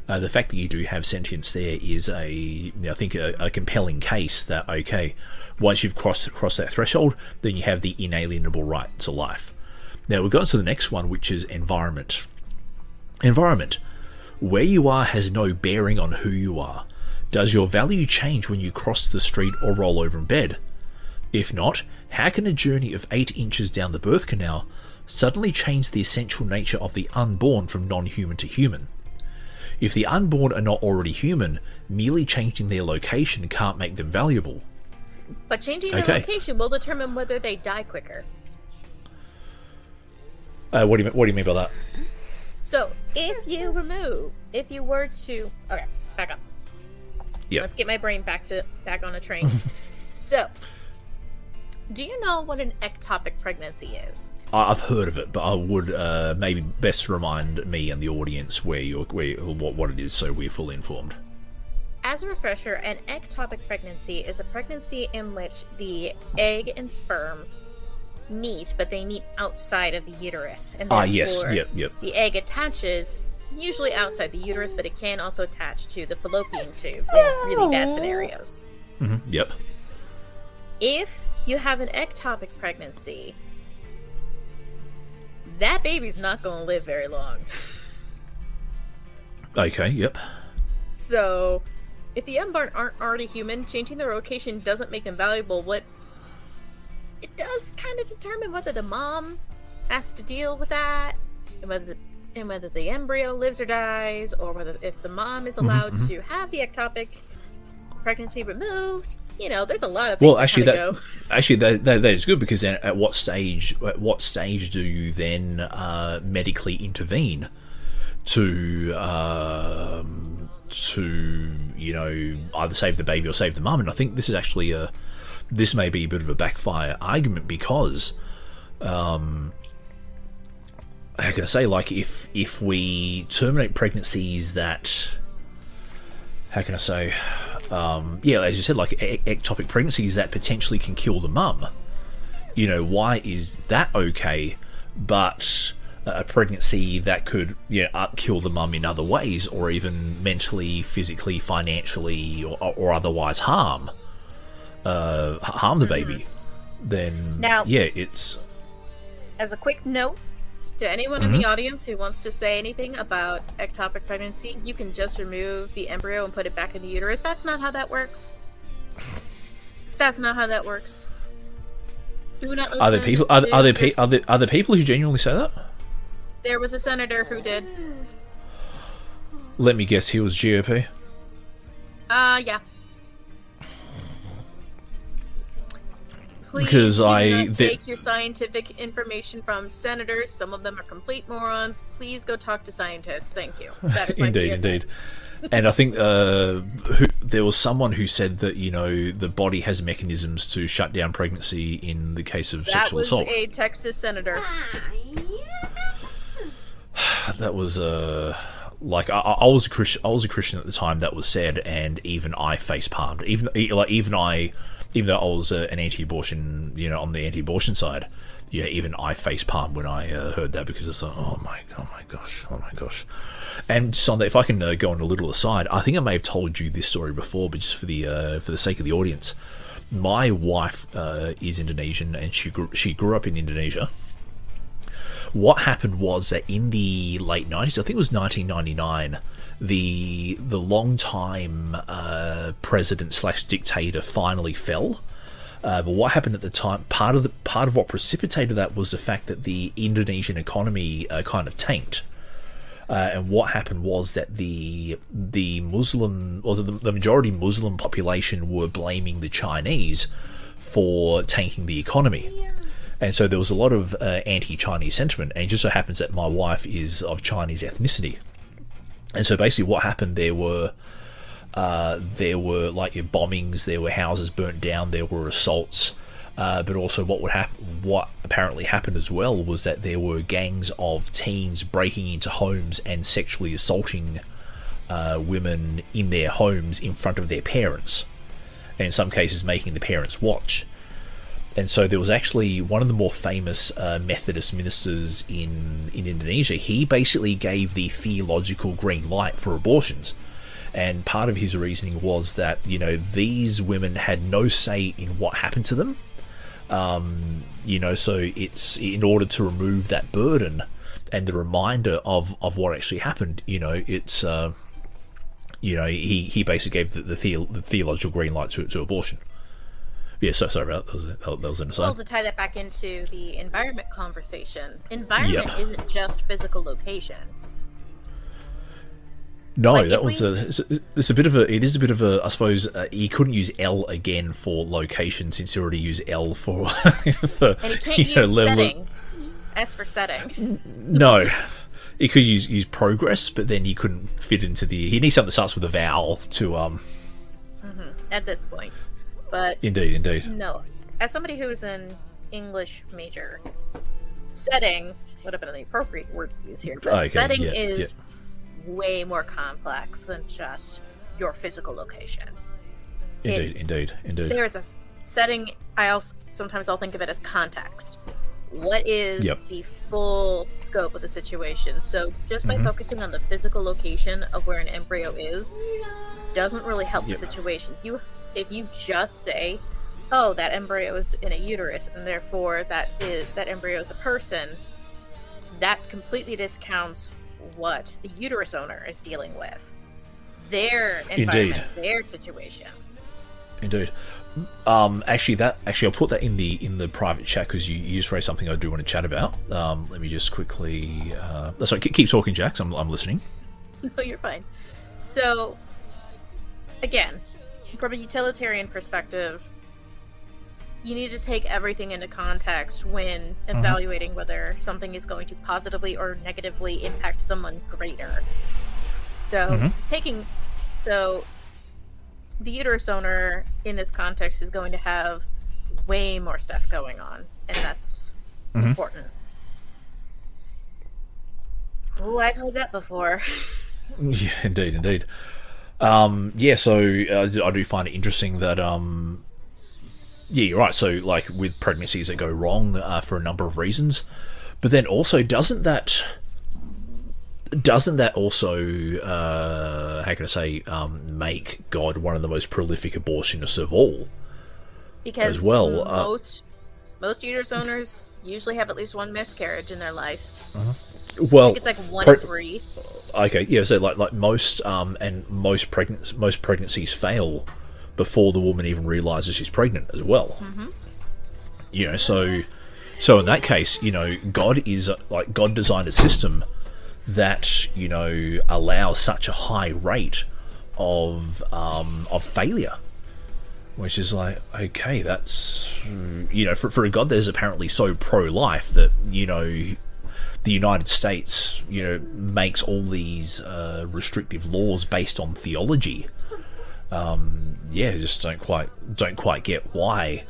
uh, the fact that you do have sentience there is a you know, I think a, a compelling case that okay, once you've crossed crossed that threshold, then you have the inalienable right to life. Now we've got to the next one, which is environment. Environment. Where you are has no bearing on who you are. Does your value change when you cross the street or roll over in bed? If not, how can a journey of 8 inches down the birth canal suddenly change the essential nature of the unborn from non human to human? If the unborn are not already human, merely changing their location can't make them valuable. But changing their Okay. location will determine whether they die quicker. Uh, what, do you, what do you mean by that? So if you remove, if you were to, okay, back up. Yeah. Let's get my brain back to back on a train. so, do you know what an ectopic pregnancy is? I've heard of it, but I would uh, maybe best remind me and the audience where you're, where, what, what it is so we're fully informed. As a refresher, an ectopic pregnancy is a pregnancy in which the egg and sperm meet, but they meet outside of the uterus. And Ah, yes, yep, yep. The egg attaches usually outside the uterus, but it can also attach to the fallopian tubes in really bad scenarios. Yep. If you have an ectopic pregnancy, that baby's not going to live very long. Okay, yep. So, if the unborn aren't already human, changing their location doesn't make them valuable. What it does kind of determine whether the mom has to deal with that, and whether the, and whether the embryo lives or dies, or whether if the mom is mm-hmm, allowed mm-hmm. to have the ectopic pregnancy removed. You know, there's a lot of things Well, actually, that go. actually that, that, that is good because then at what stage at what stage do you then uh, medically intervene to um, to you know either save the baby or save the mum? And I think this is actually a this may be a bit of a backfire argument because um, how can I say like if if we terminate pregnancies that how can I say um, yeah, as you said, like ectopic pregnancies that potentially can kill the mum. You know, why is that okay, but a pregnancy that could you know kill the mum in other ways, or even mentally, physically, financially, or, or otherwise harm uh, harm the baby? Then Now- yeah, it's As a quick note to anyone in the audience who wants to say anything about ectopic pregnancies, you can just remove the embryo and put it back in the uterus. That's not how that works. That's not how that works. Do not listen are there people are, are there pe- are there are there people who genuinely say that? There was a senator who did. Let me guess, he was GOP. Uh, yeah. Please Because I- take your scientific information from senators. Some of them are complete morons. Please go talk to scientists. Thank you. That is indeed, indeed. And I think uh, who, there was someone who said that you know the body has mechanisms to shut down pregnancy in the case of That sexual was assault. a Texas senator. That was uh, like I, I was a Christian. I was a Christian at the time that was said, and even I face palmed. Even like even I, even though I was uh, an anti-abortion, you know, on the anti-abortion side, yeah, even I face palm when I uh, heard that because it's like, oh my, oh my gosh, oh my gosh. And that, if I can uh, go on a little aside, I think I may have told you this story before, but just for the uh, for the sake of the audience, my wife uh, is Indonesian, and she grew, she grew up in Indonesia what happened was that in the late 90s, I think it was 1999, the the long time uh, president slash dictator finally fell. Uh, but what happened at the time? Part of the part of what precipitated that was the fact that the Indonesian economy uh, kind of tanked. Uh, and what happened was that the the Muslim or the, the majority Muslim population were blaming the Chinese for tanking the economy. And so there was a lot of uh, anti-Chinese sentiment, and it just so happens that my wife is of Chinese ethnicity. And so basically, what happened there were uh, there were like your bombings, there were houses burnt down, there were assaults. Uh, but also, what would happen? What apparently happened as well was that there were gangs of teens breaking into homes and sexually assaulting uh, women in their homes in front of their parents, and in some cases making the parents watch. And so there was actually one of the more famous uh, Methodist ministers in in Indonesia. He basically gave the theological green light for abortions. And part of his reasoning was that, you know, these women had no say in what happened to them. Um, you know, so it's in order to remove that burden and the reminder of, of what actually happened, you know, it's, uh, you know, he, he basically gave the, the, the, the theological green light to, to abortion. Yeah, so sorry about that. That was, that was an aside. Well, to tie that back into the environment conversation, environment Yep. isn't just physical location. No, Like, that was we- a it's, a. it's a bit of a. It is a bit of a. I suppose uh, he couldn't use L again for location since he already used L for. for And you can't you know, use of- setting. S for setting. no, he could use use progress, but then he couldn't fit into the. He needs something that starts with a vowel to um. at this point. But Indeed, indeed. no, as somebody who's an English major, setting would have been the appropriate word to use here. But Okay, setting yeah, is way more complex than just your physical location. Indeed, indeed, indeed. There is a setting. I also sometimes I'll think of it as context. What is Yep. the full scope of the situation? So just Mm-hmm. by focusing on the physical location of where an embryo is, doesn't really help Yep. the situation. You, if you just say, "Oh, that embryo is in a uterus, and therefore that is that embryo is a person," that completely discounts what the uterus owner is dealing with, their environment, their situation. Indeed. Um, actually, that actually, I'll put that in the in the private chat because you, you just raised something I do want to chat about. Um, let me just quickly. Uh, sorry, keep, keep talking, Jax. I'm, I'm listening. No, you're fine. So, again, from a utilitarian perspective, you need to take everything into context when mm-hmm. evaluating whether something is going to positively or negatively impact someone greater. So, mm-hmm. taking so the uterus owner in this context is going to have way more stuff going on, and that's mm-hmm. important. Oh, I've heard that before. Yeah, indeed, indeed. Um, yeah, so uh, I do find it interesting that um, yeah, you're right. So like with pregnancies that go wrong uh, for a number of reasons, but then also doesn't that doesn't that also uh, how can I say um, make God one of the most prolific abortionists of all? because as well, uh, most most uterus owners usually have at least one miscarriage in their life. Well, It's like one pre- in three. Okay, yeah. So like like most um and most pregnant most pregnancies fail before the woman even realizes she's pregnant as well. You know, so so in that case, you know, God is like God designed a system that you know allows such a high rate of um of failure. Which is like, okay, that's you know, for, for a God that is apparently so pro-life that you know the United States, you know, makes all these uh, restrictive laws based on theology. Um, yeah, just don't quite don't quite get why.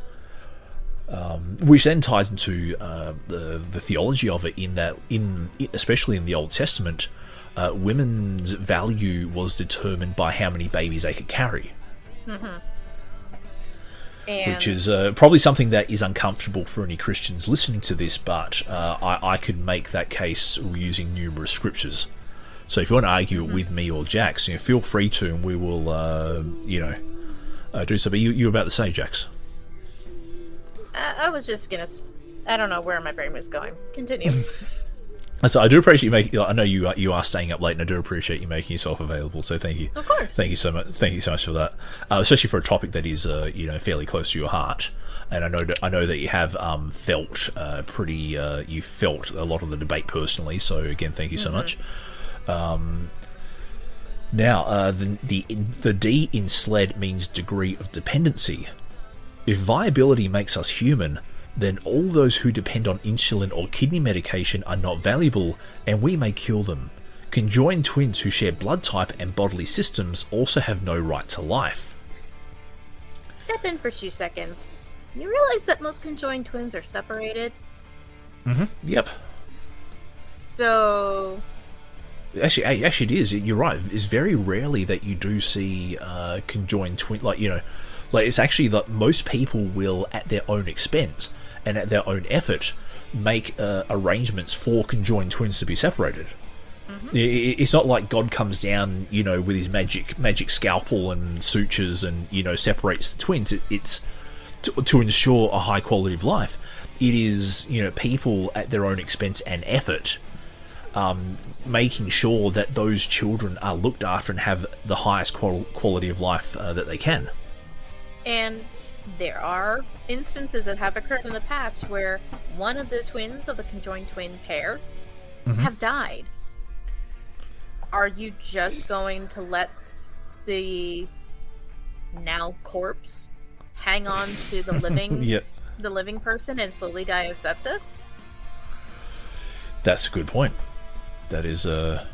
Um, which then ties into uh, the the theology of it in that in especially in the Old Testament, uh, women's value was determined by how many babies they could carry Which is uh, probably something that is uncomfortable for any Christians listening to this, but uh, I, I could make that case using numerous scriptures. So if you want to argue it with me or Jax, you know, feel free to, and we will, uh, you know, uh, do so. But you, you were about to say, Jax. I, I was just gonna. I don't know where my brain was going. Continue. So I do appreciate you making. I know you are, you are staying up late, and I do appreciate you making yourself available. So thank you. Of course. Thank you so much. Thank you so much for that, uh, especially for a topic that is uh, you know fairly close to your heart. And I know that I know that you have um, felt uh, pretty. Uh, you felt a lot of the debate personally. So again, thank you so much. Um, now, uh, the the the D in sled means degree of dependency. If viability makes us human, then all those who depend on insulin or kidney medication are not valuable, and we may kill them. Conjoined twins who share blood type and bodily systems also have no right to life. Step in for two seconds. You realize that most conjoined twins are separated? Yep. So. Actually, actually, it is. You're right. It's very rarely that you do see uh, conjoined twin. Like you know, like it's actually that most people will, at their own expense and at their own effort, make uh, arrangements for conjoined twins to be separated. I- It's not like God comes down, you know, with his magic magic scalpel and sutures and you know separates the twins. It, it's to, to ensure a high quality of life. It is you know people at their own expense and effort um, making sure that those children are looked after and have the highest qual- quality of life uh, that they can. And there are instances that have occurred in the past where one of the twins of the conjoined twin pair have died. Are you just going to let the now corpse hang on to the living Yep, the living person and slowly die of sepsis? that's a good point. That is uh,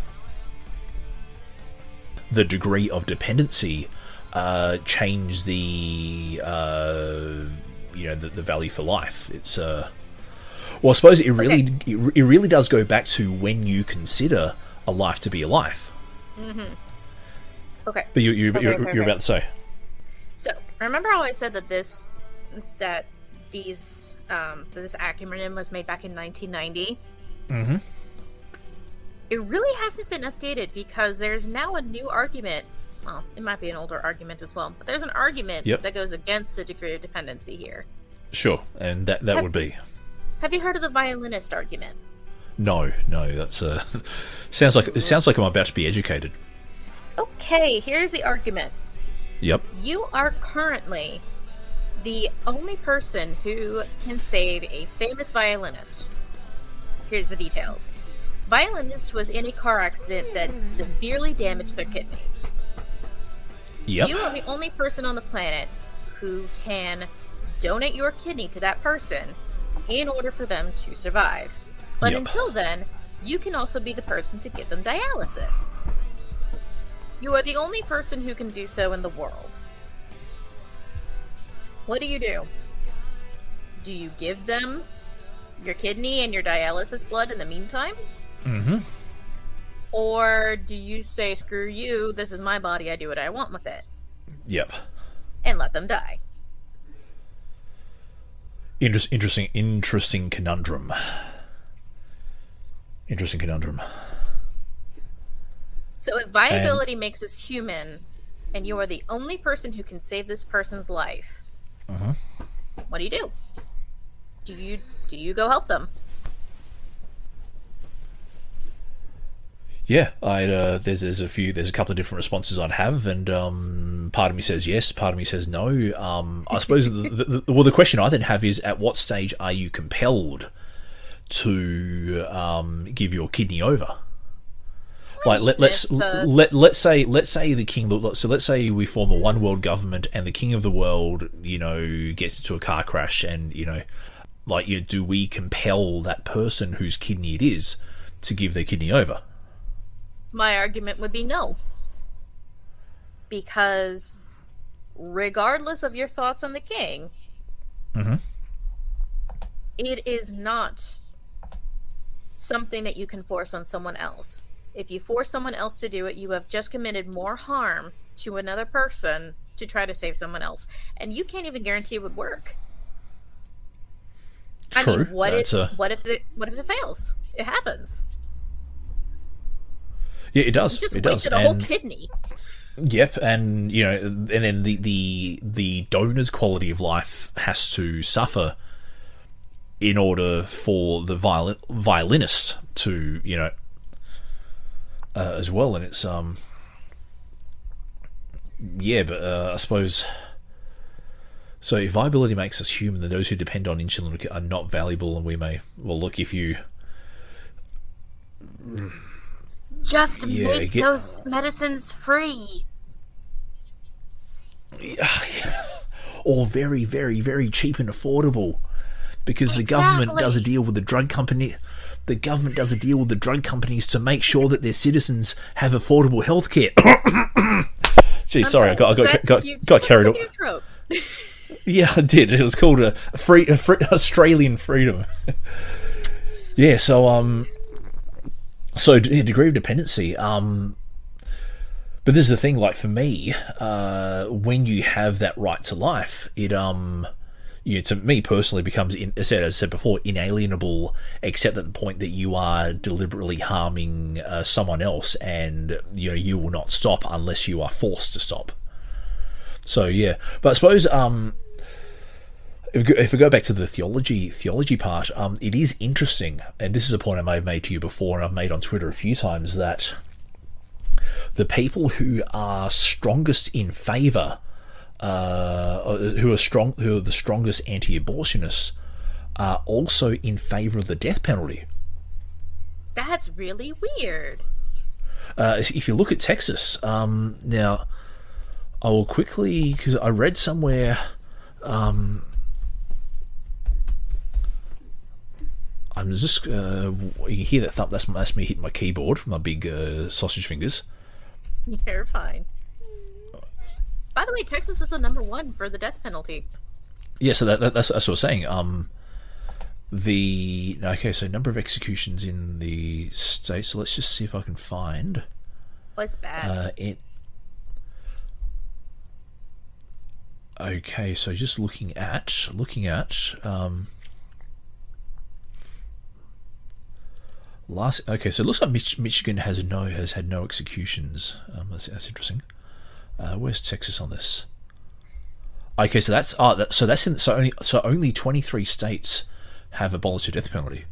the degree of dependency uh, change the uh, you know the, the value for life. It's uh, well, I suppose it really it, it really does go back to when you consider a life to be a life. Okay. But you, you, Okay, you're, okay, you're okay. about to say. So remember how I said that this that these um, that this acronym was made back in 1990? Mm-hmm. It really hasn't been updated because there's now a new argument. Well, it might be an older argument as well, but there's an argument Yep. that goes against the degree of dependency here. Sure, and that that would be Have you heard of the violinist argument? no, no. That's uh, sounds like it sounds like I'm about to be educated. Okay, here's the argument. Yep. You are currently the only person who can save a famous violinist. Here's the details. Violinist was in a car accident that severely damaged their kidneys. Yep. You are the only person on the planet who can donate your kidney to that person in order for them to survive. But Yep. until then, you can also be the person to give them dialysis. You are the only person who can do so in the world. What do you do? Do you give them your kidney and your dialysis blood in the meantime? Mm-hmm. Or do you say, screw you, this is my body, I do what I want with it, Yep. and let them die? Interest, interesting, interesting conundrum. Interesting conundrum. So if viability makes us human, and you are the only person who can save this person's life, mm-hmm. what do you do? Do you do you go help them? Yeah, I uh, there's there's a few there's a couple of different responses I'd have, and um, part of me says yes, part of me says no. Um, I suppose the, the, the, well the question I then have is at what stage are you compelled to um, give your kidney over? Like let, let's uh, let let's say let's say the king so let's say we form a one world government and the king of the world you know gets into a car crash and you know like you do we compel that person whose kidney it is to give their kidney over? My argument would be no. Because regardless of your thoughts on the king, Mhm. it is not something that you can force on someone else. If you force someone else to do it, you have just committed more harm to another person to try to save someone else. And you can't even guarantee it would work. I True. mean, what That's if a- what if it what if it fails? It happens. Yeah, it does. It does. a whole And- kidney. Yep, and you know, and then the the the donor's quality of life has to suffer in order for the violin, violinist to you know uh, as well, and it's um yeah, but uh, I suppose. So, if viability makes us human, then those who depend on insulin are not valuable, and we may. Well, look, if you. Just Yeah, make get- those medicines free. Or very, very, very cheap and affordable. Because the government does a deal with the drug company. The government does a deal with the drug companies to make sure that their citizens have affordable health care. Gee, sorry, I got, I got, got, you- got carried away. Yeah, I did. It was called a free, a free Australian freedom. yeah. So um, so yeah, degree of dependency. Um, but this is the thing. Like for me, uh, when you have that right to life, it um, you to me personally becomes, in, as I said, as I said before, inalienable, except at the point that you are deliberately harming uh, someone else, and you know you will not stop unless you are forced to stop. So yeah, but I suppose um, if, we go- if we go back to the theology theology part, um, it is interesting, and this is a point I may have made to you before, and I've made on Twitter a few times that the people who are strongest in favour, uh, who are strong, who are the strongest anti-abortionists, are also in favour of the death penalty. That's really weird. Uh, if you look at Texas, um, now I will quickly because I read somewhere. Um, I'm just uh, you can hear that thump. That's, that's me hitting my keyboard, my big uh, sausage fingers. You're fine. By the way, Texas is the number one for the death penalty. Yeah, so that, that, that's, that's what I was saying. Um, the okay, so number of executions in the state. So let's just see if I can find. Was bad. Uh, it. Okay, so just looking at looking at um, last. Okay, so it looks like Mich- Michigan has no has had no executions. Um, that's that's interesting. Uh, where's Texas on this? Okay, so that's oh, that, so that's in so only so only twenty three states have abolished the death penalty,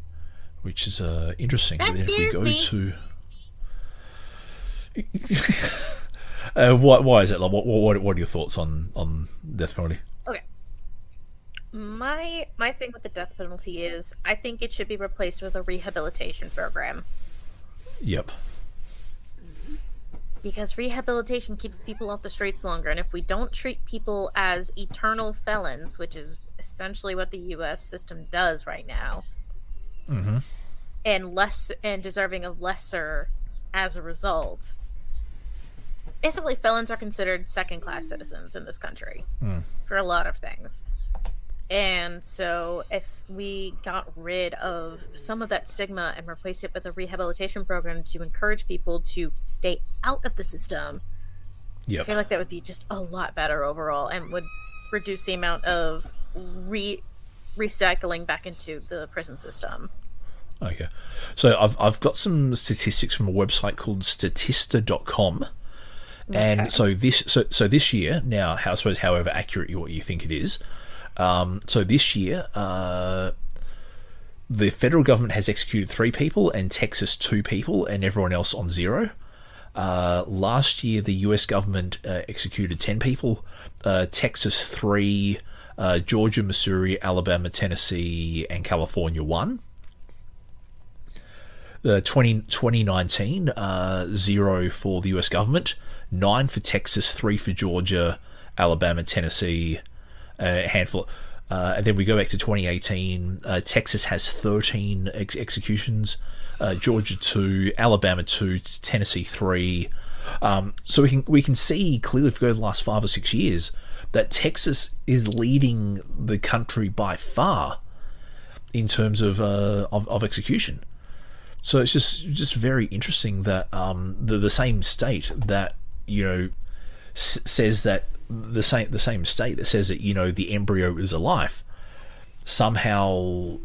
which is uh, interesting. That if we go me. to uh, why, why is it? Like, what, what, what are your thoughts on, on death penalty? My my thing with the death penalty is I think it should be replaced with a rehabilitation program Yep. because rehabilitation keeps people off the streets longer and if we don't treat people as eternal felons, which is essentially what the US system does right now. mm-hmm. And less and deserving of lesser as a result. Basically felons are considered second class citizens in this country for a lot of things. And so, if we got rid of some of that stigma and replaced it with a rehabilitation program to encourage people to stay out of the system, I feel like that would be just a lot better overall and would reduce the amount of re recycling back into the prison system. Okay. So I've, I've got some statistics from a website called statista.com. And Okay. so this so so this year now, how, I suppose however accurate you what you think it is, um, so this year, uh, the federal government has executed three people, and Texas two people, and everyone else on zero. Uh, last year, the U.S. government uh, executed ten people, uh, Texas three, uh, Georgia, Missouri, Alabama, Tennessee, and California one. Uh, 20, 2019, uh, zero for the US government, nine for Texas, three for Georgia, Alabama, Tennessee, a handful. Uh, and then we go back to 2018. Uh, Texas has 13 ex- executions, uh, Georgia two, Alabama two, Tennessee three. Um, so we can we can see clearly if we go the last five or six years that Texas is leading the country by far in terms of uh, of, of execution. So it's just just very interesting that um, the the same state that you know s- says that the same the same state that says that you know the embryo is alive somehow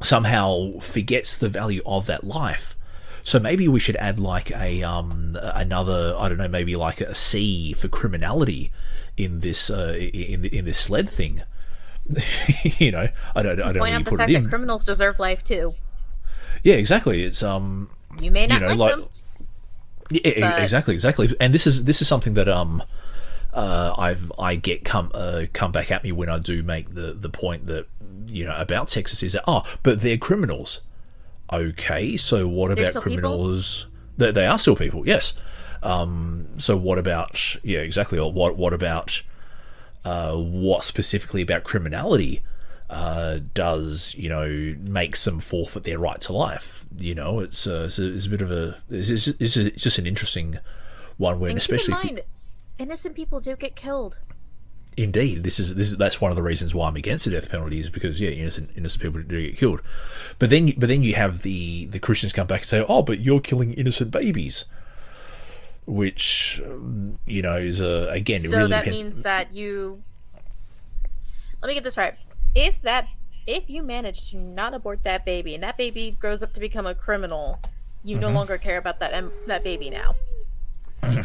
somehow forgets the value of that life. So maybe we should add like a um another I don't know maybe like a C for criminality in this uh, in in this sled thing. you know I don't I don't know Point out you the fact that criminals deserve life too. Yeah, exactly. It's um, You may not know, like, like- them. Yeah, exactly, exactly. And this is this is something that um uh I've I get come uh, come back at me when I do make the the point that you know about Texas is that oh but they're criminals. Okay, so what They're about criminals? They, they are still people, yes. Um, so what about yeah exactly or what what about uh, what specifically about criminality uh, does you know makes them forfeit their right to life. You know, it's uh, it's, a, it's a bit of a it's, it's, it's just an interesting one when And especially keep in mind, innocent people do get killed. indeed this is this is, that's one of the reasons why I'm against the death penalty is because yeah innocent innocent people do get killed, but then but then you have the the Christians come back and say oh but you're killing innocent babies. Which um, you know is a again it So really that depends. means that you. Let me get this right. If that, if you manage to not abort that baby, and that baby grows up to become a criminal, you Mm-hmm. no longer care about that that baby now.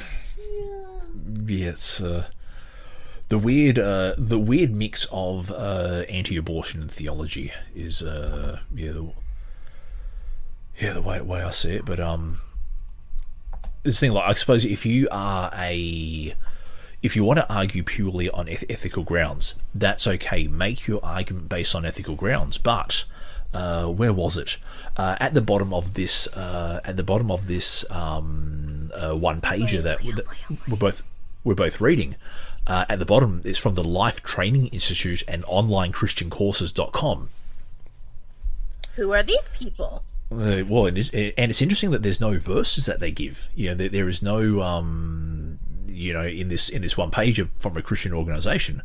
Yes, uh, the weird, uh, the weird mix of uh, anti-abortion theology is, uh, yeah, the, yeah, the way way I see it. But um, this thing, like, I suppose if you are a, if you want to argue purely on eth- ethical grounds, that's okay. Make your argument based on ethical grounds, but. Uh, where was it? Uh, at the bottom of this, uh, at the bottom of this um, uh, one pager that, that we're both we're both reading. Uh, at the bottom, it's from the Life Training Institute and OnlineChristianCourses.com. Who are these people? Uh, well, and it's, and it's interesting that there's no verses that they give. You know, there, there is no, um, you know, in this in this one page from a Christian organization.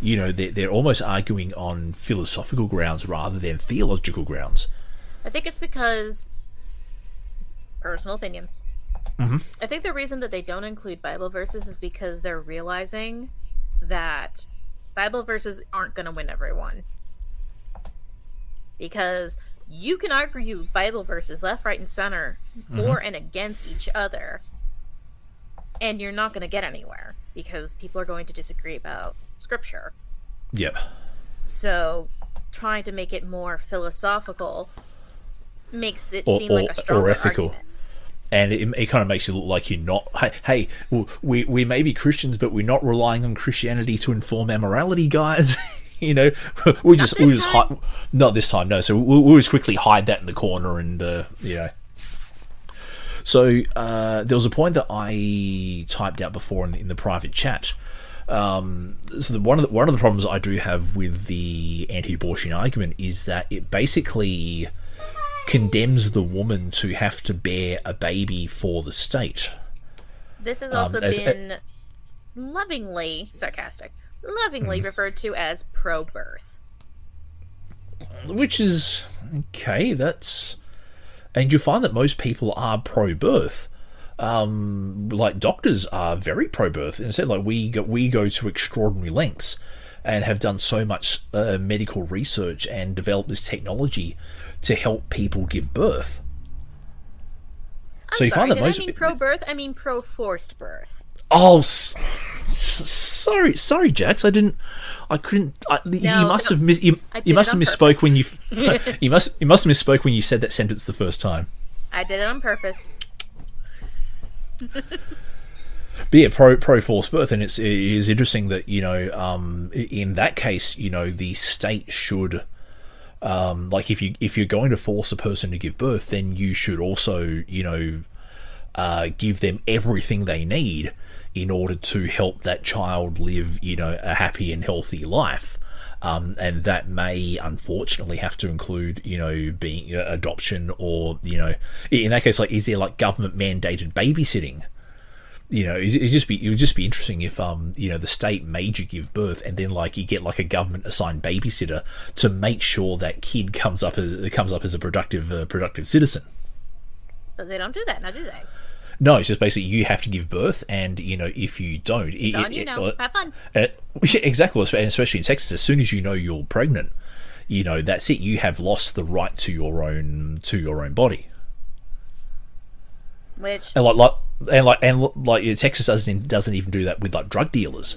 You know, they're, they're almost arguing on philosophical grounds rather than theological grounds. I think it's because personal opinion. Mm-hmm. I think the reason that they don't include Bible verses is because they're realizing that Bible verses aren't going to win everyone. Because you can argue Bible verses left, right, and center for Mm-hmm. and against each other, and you're not going to get anywhere because people are going to disagree about scripture. Yep. So, trying to make it more philosophical makes it Or- seem like a stronger or ethical. argument. And it, it kind of makes you look like you're not. Hey, hey, we we may be Christians, but we're not relying on Christianity to inform our morality, guys. you know, we just we just hide, not this time, no. So we we'll just quickly hide that in the corner, and uh, you know. So uh, there was a point that I typed out before in the, in the private chat. Um, so the, one of the, one of the problems I do have with the anti-abortion argument is that it basically condemns the woman to have to bear a baby for the state. This has also as- been lovingly sarcastic, lovingly Mm-hmm. referred to as pro birth. which is okay. That's and you find that most people are pro-birth. Um, like doctors are very pro-birth. Instead, like we go, we go to extraordinary lengths and have done so much uh, medical research and developed this technology to help people give birth. I'm So you sorry, find that most- I mean pro birth? I mean pro forced birth. Oh, sorry, sorry, Jax. I didn't. I couldn't. I, you must no. have mis- you, you must have misspoke when you you must you must have misspoke when you said that sentence the first time. I did it on purpose. But yeah, pro pro forced birth, and it's it is interesting that you know um, in that case, you know, the state should. Um, like if you if you're going to force a person to give birth, then you should also you know uh, give them everything they need in order to help that child live you know a happy and healthy life. Um, and that may unfortunately have to include you know being uh, adoption or you know in that case like is there like government mandated babysitting you know, it, it'd just be it would just be interesting if um you know the state made you give birth and then like you get like a government assigned babysitter to make sure that kid comes up as comes up as a productive uh, productive citizen. But they don't do that now, do they? No, it's just basically you have to give birth, and you know if you don't, It's on you now. Have fun. uh, exactly, and especially in Texas, as soon as you know you're pregnant, you know that's it. You have lost the right to your own to your own body. Which and like like and like and like yeah, Texas doesn't doesn't even do that with like drug dealers.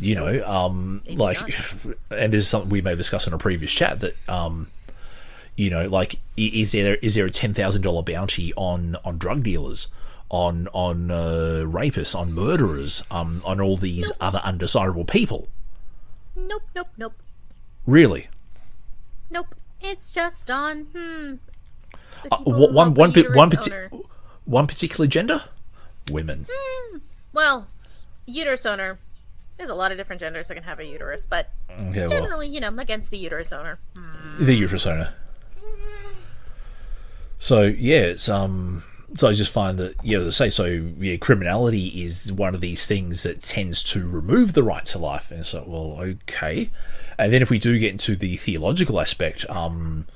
You know, um, like, and this is something we may discuss in a previous chat that, um, You know, like is there is there a ten thousand dollar bounty on on drug dealers, on on uh, rapists, on murderers, um, on all these other undesirable people? Nope, nope, nope, Really? nope. It's just on hmm. Uh, people wh- who one one one, uterus parti- owner. one particular gender? Women. Well, uterus owner. There's a lot of different genders that can have a uterus, but Okay, well, generally, you know, I'm against the uterus owner. the uterus owner. So yeah, it's um. So I just find that yeah, as I say, so yeah, criminality is one of these things that tends to remove the right to life, and so well, okay. And then if we do get into the theological aspect, um,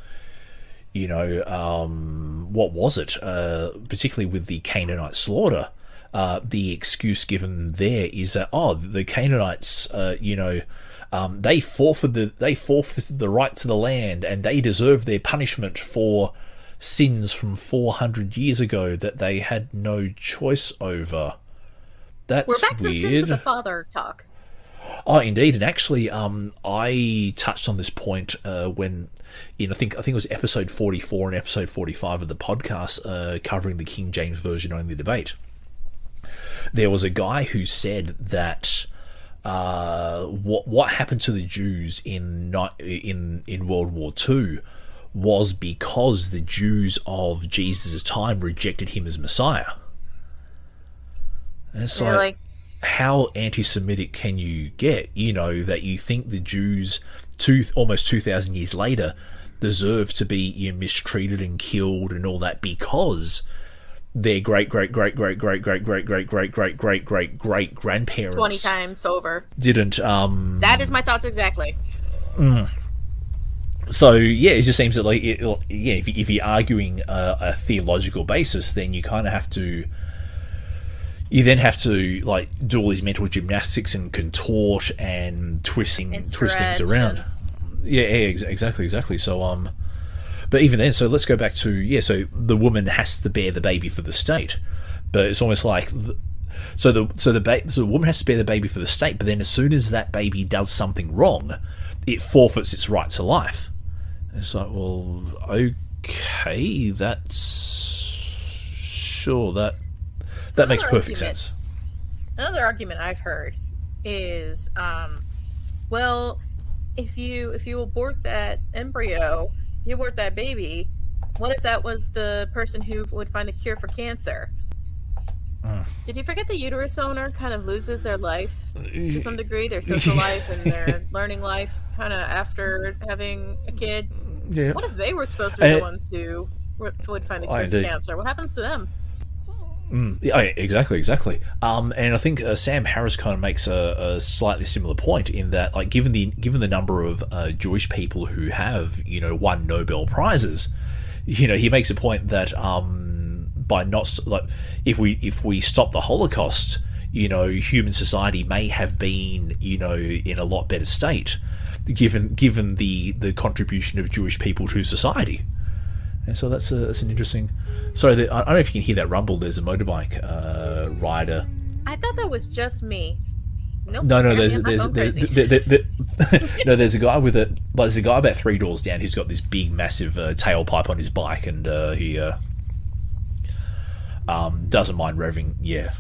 you know, um, what was it? Uh, particularly with the Canaanite slaughter, uh, the excuse given there is that oh, the Canaanites, uh, you know, um, they forfeited the, they forfeited the right to the land, and they deserve their punishment for sins from 400 years ago that they had no choice over. That's We're back to the weird. of the father talk. Oh, indeed, and actually, um, I touched on this point uh, when, in I think I think it was episode forty four and episode forty five of the podcast uh, covering the King James version only debate. There was a guy who said that uh, what what happened to the Jews in in in World War Two was because the Jews of Jesus' time rejected him as Messiah. And it's like, how anti-Semitic can you get? You know that you think the Jews, two almost two thousand years later, deserve to be you know, mistreated and killed and all that because their great great great great great great great great great great great great great grandparents 20 times over. didn't um That is my thoughts exactly. so yeah it just seems that like it, yeah if, if you're arguing a, a theological basis then you kind of have to you then have to like do all these mental gymnastics and contort and twist And twist things around yeah, yeah ex- exactly exactly so um but even then so let's go back to yeah so the woman has to bear the baby for the state but it's almost like the, so the so the ba- so the woman has to bear the baby for the state but then as soon as that baby does something wrong it forfeits its right to life it's like, well, okay, that's sure that that makes perfect argument. sense. Another argument I've heard is, um, well, if you if you abort that embryo, you abort that baby. What if that was the person who would find the cure for cancer? Mm. Did you forget the uterus owner kind of loses their life to some degree, their social life and their learning life, kind of after having a kid? Yeah, What if they were supposed to be And- the ones who would find the I cure for cancer? What happens to them? Mm, yeah, exactly, exactly. Um, and I think uh, Sam Harris kind of makes a, a slightly similar point in that, like, given the given the number of uh, Jewish people who have, you know, won Nobel prizes, you know, he makes a point that um, by not like, if we if we stop the Holocaust, you know, human society may have been, you know, in a lot better state, given given the the contribution of Jewish people to society. And so that's a, that's an interesting. Sorry, the, I don't know if you can hear that rumble. There's a motorbike uh, rider. I thought that was just me. Nope. No, no, there's there's, there's there, there, there- no, there's a guy with a like, there's a guy about three doors down who's got this big, massive uh, tailpipe on his bike, and uh, he uh, um, doesn't mind revving. Yeah,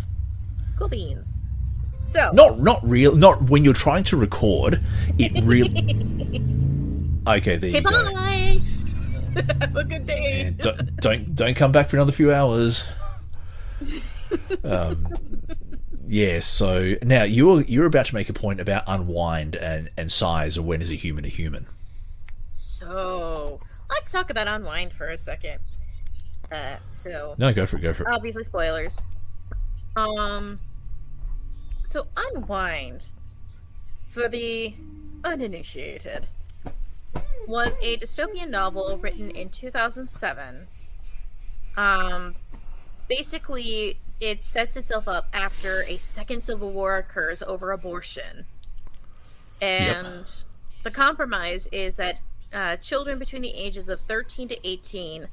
cool beans. So not not real, not when you're trying to record. It really. Okay, there Okay, you go. bye. Have a good day. And don't don't don't come back for another few hours. Um, yeah. So now you're you're about to make a point about unwind and and size, or when is a human a human? So let's talk about unwind for a second. Uh, so No, go for it. Go for it. obviously spoilers. Um, so unwind for the uninitiated was a dystopian novel written in 2007. Um, basically, it sets itself up after a second civil war occurs over abortion, and the compromise is that uh, children between the ages of 13 to 18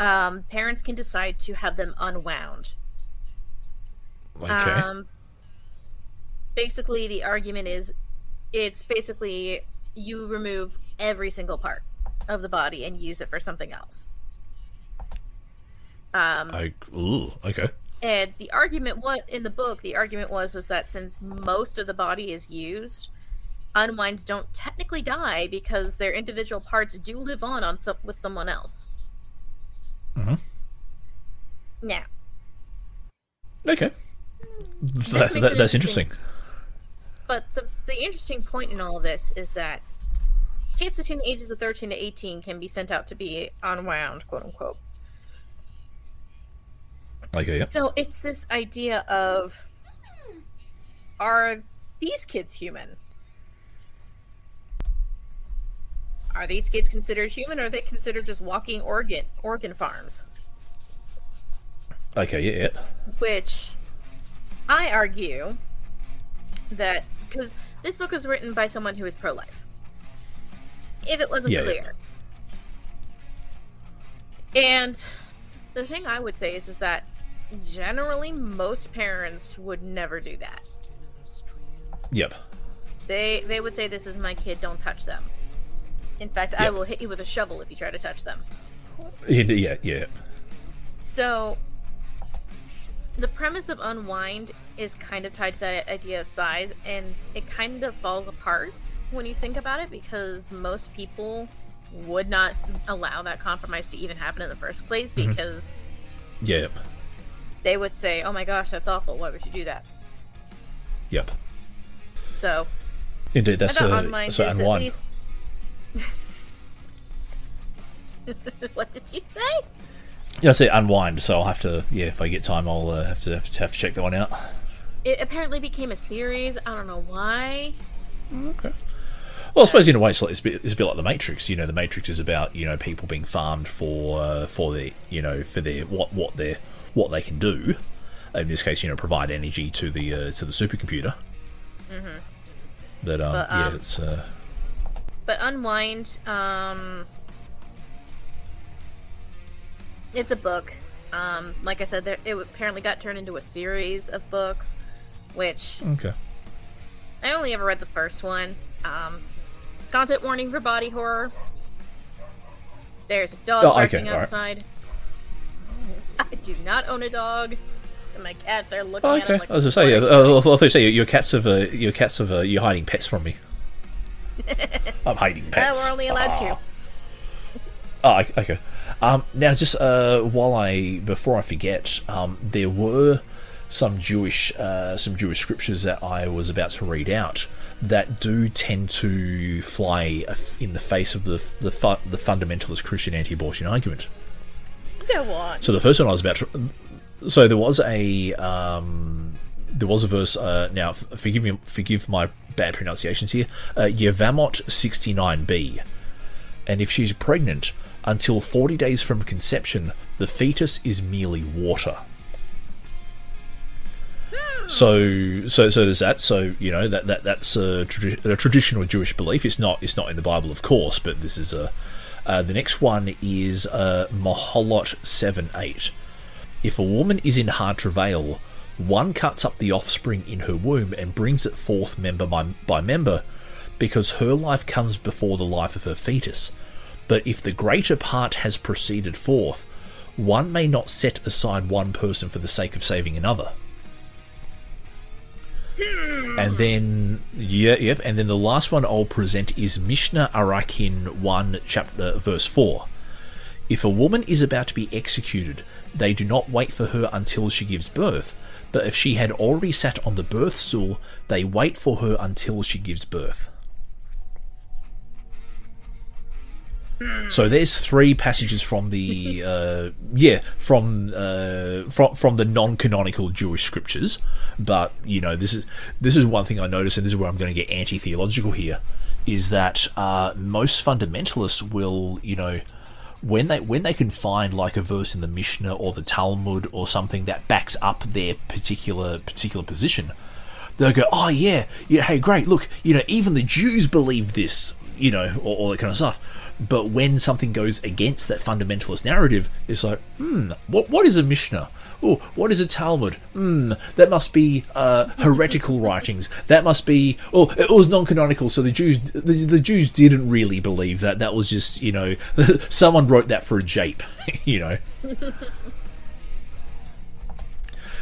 um, parents can decide to have them unwound. Okay. Um, basically, the argument is it's basically you remove every single part. of the body and use it for something else. Um, I, ooh, okay. and the argument what in the book the argument was was that since most of the body is used, unwinds don't technically die because their individual parts do live on on some, with someone else. Mm Mhm. Now, Okay. This That, it that's interesting. But the the interesting point in all of this is that kids between the ages of 13 to 18 can be sent out to be unwound, quote unquote. Okay, yeah. So it's this idea of are these kids human? Are these kids considered human or are they considered just walking organ organ farms? Okay, yeah, yeah. which I argue that because this book was written by someone who is pro-life. If it wasn't Yeah, yeah. clear, and the thing I would say is is that generally most parents would never do that. Yep. They they would say, "This is my kid. Don't touch them." In fact, I will hit you with a shovel if you try to touch them. Yeah, yeah, yeah. So, the premise of Unwind is kind of tied to that idea of size, and it kind of falls apart when you think about it because most people would not allow that compromise to even happen in the first place because Yep. they would say, "Oh my gosh, that's awful. Why would you do that?" Yep. So, Indeed, that's uh, Unwind so is and one. least. what did you say? Yeah, I say unwind. So I'll have to. Yeah, if I get time, I'll uh, have to have to have to check that one out. It apparently became a series. I don't know why. Okay. Well, I suppose in a way it's, like, it's, a bit, it's a bit like the Matrix. You know, the Matrix is about you know people being farmed for uh, for their you know for their what what their what they can do. In this case, you know, provide energy to the uh, to the supercomputer. Mm-hmm. But um, But, yeah, um, it's uh, but unwind um it's a book um like i said there it apparently got turned into a series of books which okay. i only ever read the first one um content warning for body horror there's a dog Oh, okay, barking alright. outside i do not own a dog and my cats are looking Oh, at okay. him like I was gonna say, yeah, I thought you say your cats have uh, your cats have uh, you're hiding pets from me. I'm hiding pets. we're only allowed to. okay- okay. Um, now, just uh, while I before I forget, um, there were some Jewish uh, some Jewish scriptures that I was about to read out that do tend to fly in the face of the the, fu- the fundamentalist Christian anti-abortion argument. go on So the first one I was about to. So there was a um, there was a verse. Uh, now, forgive me, forgive my bad pronunciations here. Uh, Yevamot sixty nine b, and if she's pregnant until forty days from conception, the fetus is merely water. So, so, so there's that. So, you know that, that that's a, a traditional Jewish belief. It's not, it's not in the Bible, of course, but this is a. Uh, the next one is uh, Maholot seven eight. If a woman is in hard travail, one cuts up the offspring in her womb and brings it forth member by, by member, because her life comes before the life of her fetus. But if the greater part has proceeded forth, one may not set aside one person for the sake of saving another. And then, yeah, yep. And then the last one I'll present is Mishnah Arakin 1, chapter, verse 4. If a woman is about to be executed, they do not wait for her until she gives birth, but if she had already sat on the birth stool, they wait for her until she gives birth. So there's three passages from the uh, yeah from uh, from from the non-canonical Jewish scriptures, but you know this is this is one thing I noticed, and this is where I'm going to get anti-theological here, is that uh, most fundamentalists will you know when they when they can find like a verse in the Mishnah or the Talmud or something that backs up their particular particular position, they'll go, oh yeah, yeah, hey, great, look, you know, even the Jews believe this, you know, all, all that kind of stuff. But when something goes against that fundamentalist narrative, it's like, hmm, what what is a Mishnah? Oh, what is a Talmud? Hmm, that must be uh, heretical writings. That must be. Oh, it was non-canonical, so the Jews the, the Jews didn't really believe that. That was just you know, someone wrote that for a jape, you know.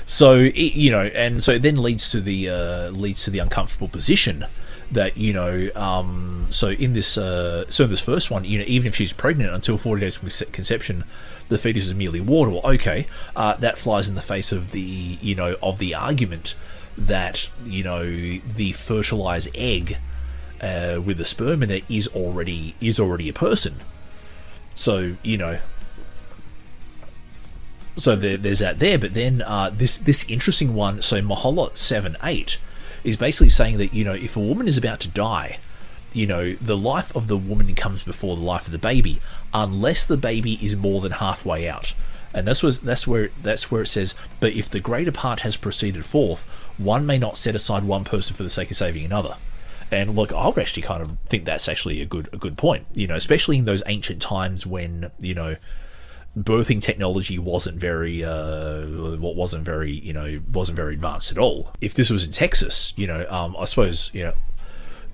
So you know, and so it then leads to the uh, leads to the uncomfortable position that you know. Um, so in this, uh, so in this first one, you know, even if she's pregnant until forty days from conception, the fetus is merely water. Well, okay, uh, that flies in the face of the you know of the argument that you know the fertilized egg uh, with the sperm in it is already is already a person. So you know so there, there's that there. But then uh, this this interesting one. So Maholot seven eight is basically saying that you know if a woman is about to die, you know the life of the woman comes before the life of the baby, unless the baby is more than halfway out. And that's was that's where that's where it says. But if the greater part has proceeded forth, one may not set aside one person for the sake of saving another. And look, I would actually kind of think that's actually a good a good point. You know, especially in those ancient times when you know birthing technology wasn't very uh, what wasn't very you know wasn't very advanced at all. If this was in Texas, you know, um, I suppose you know.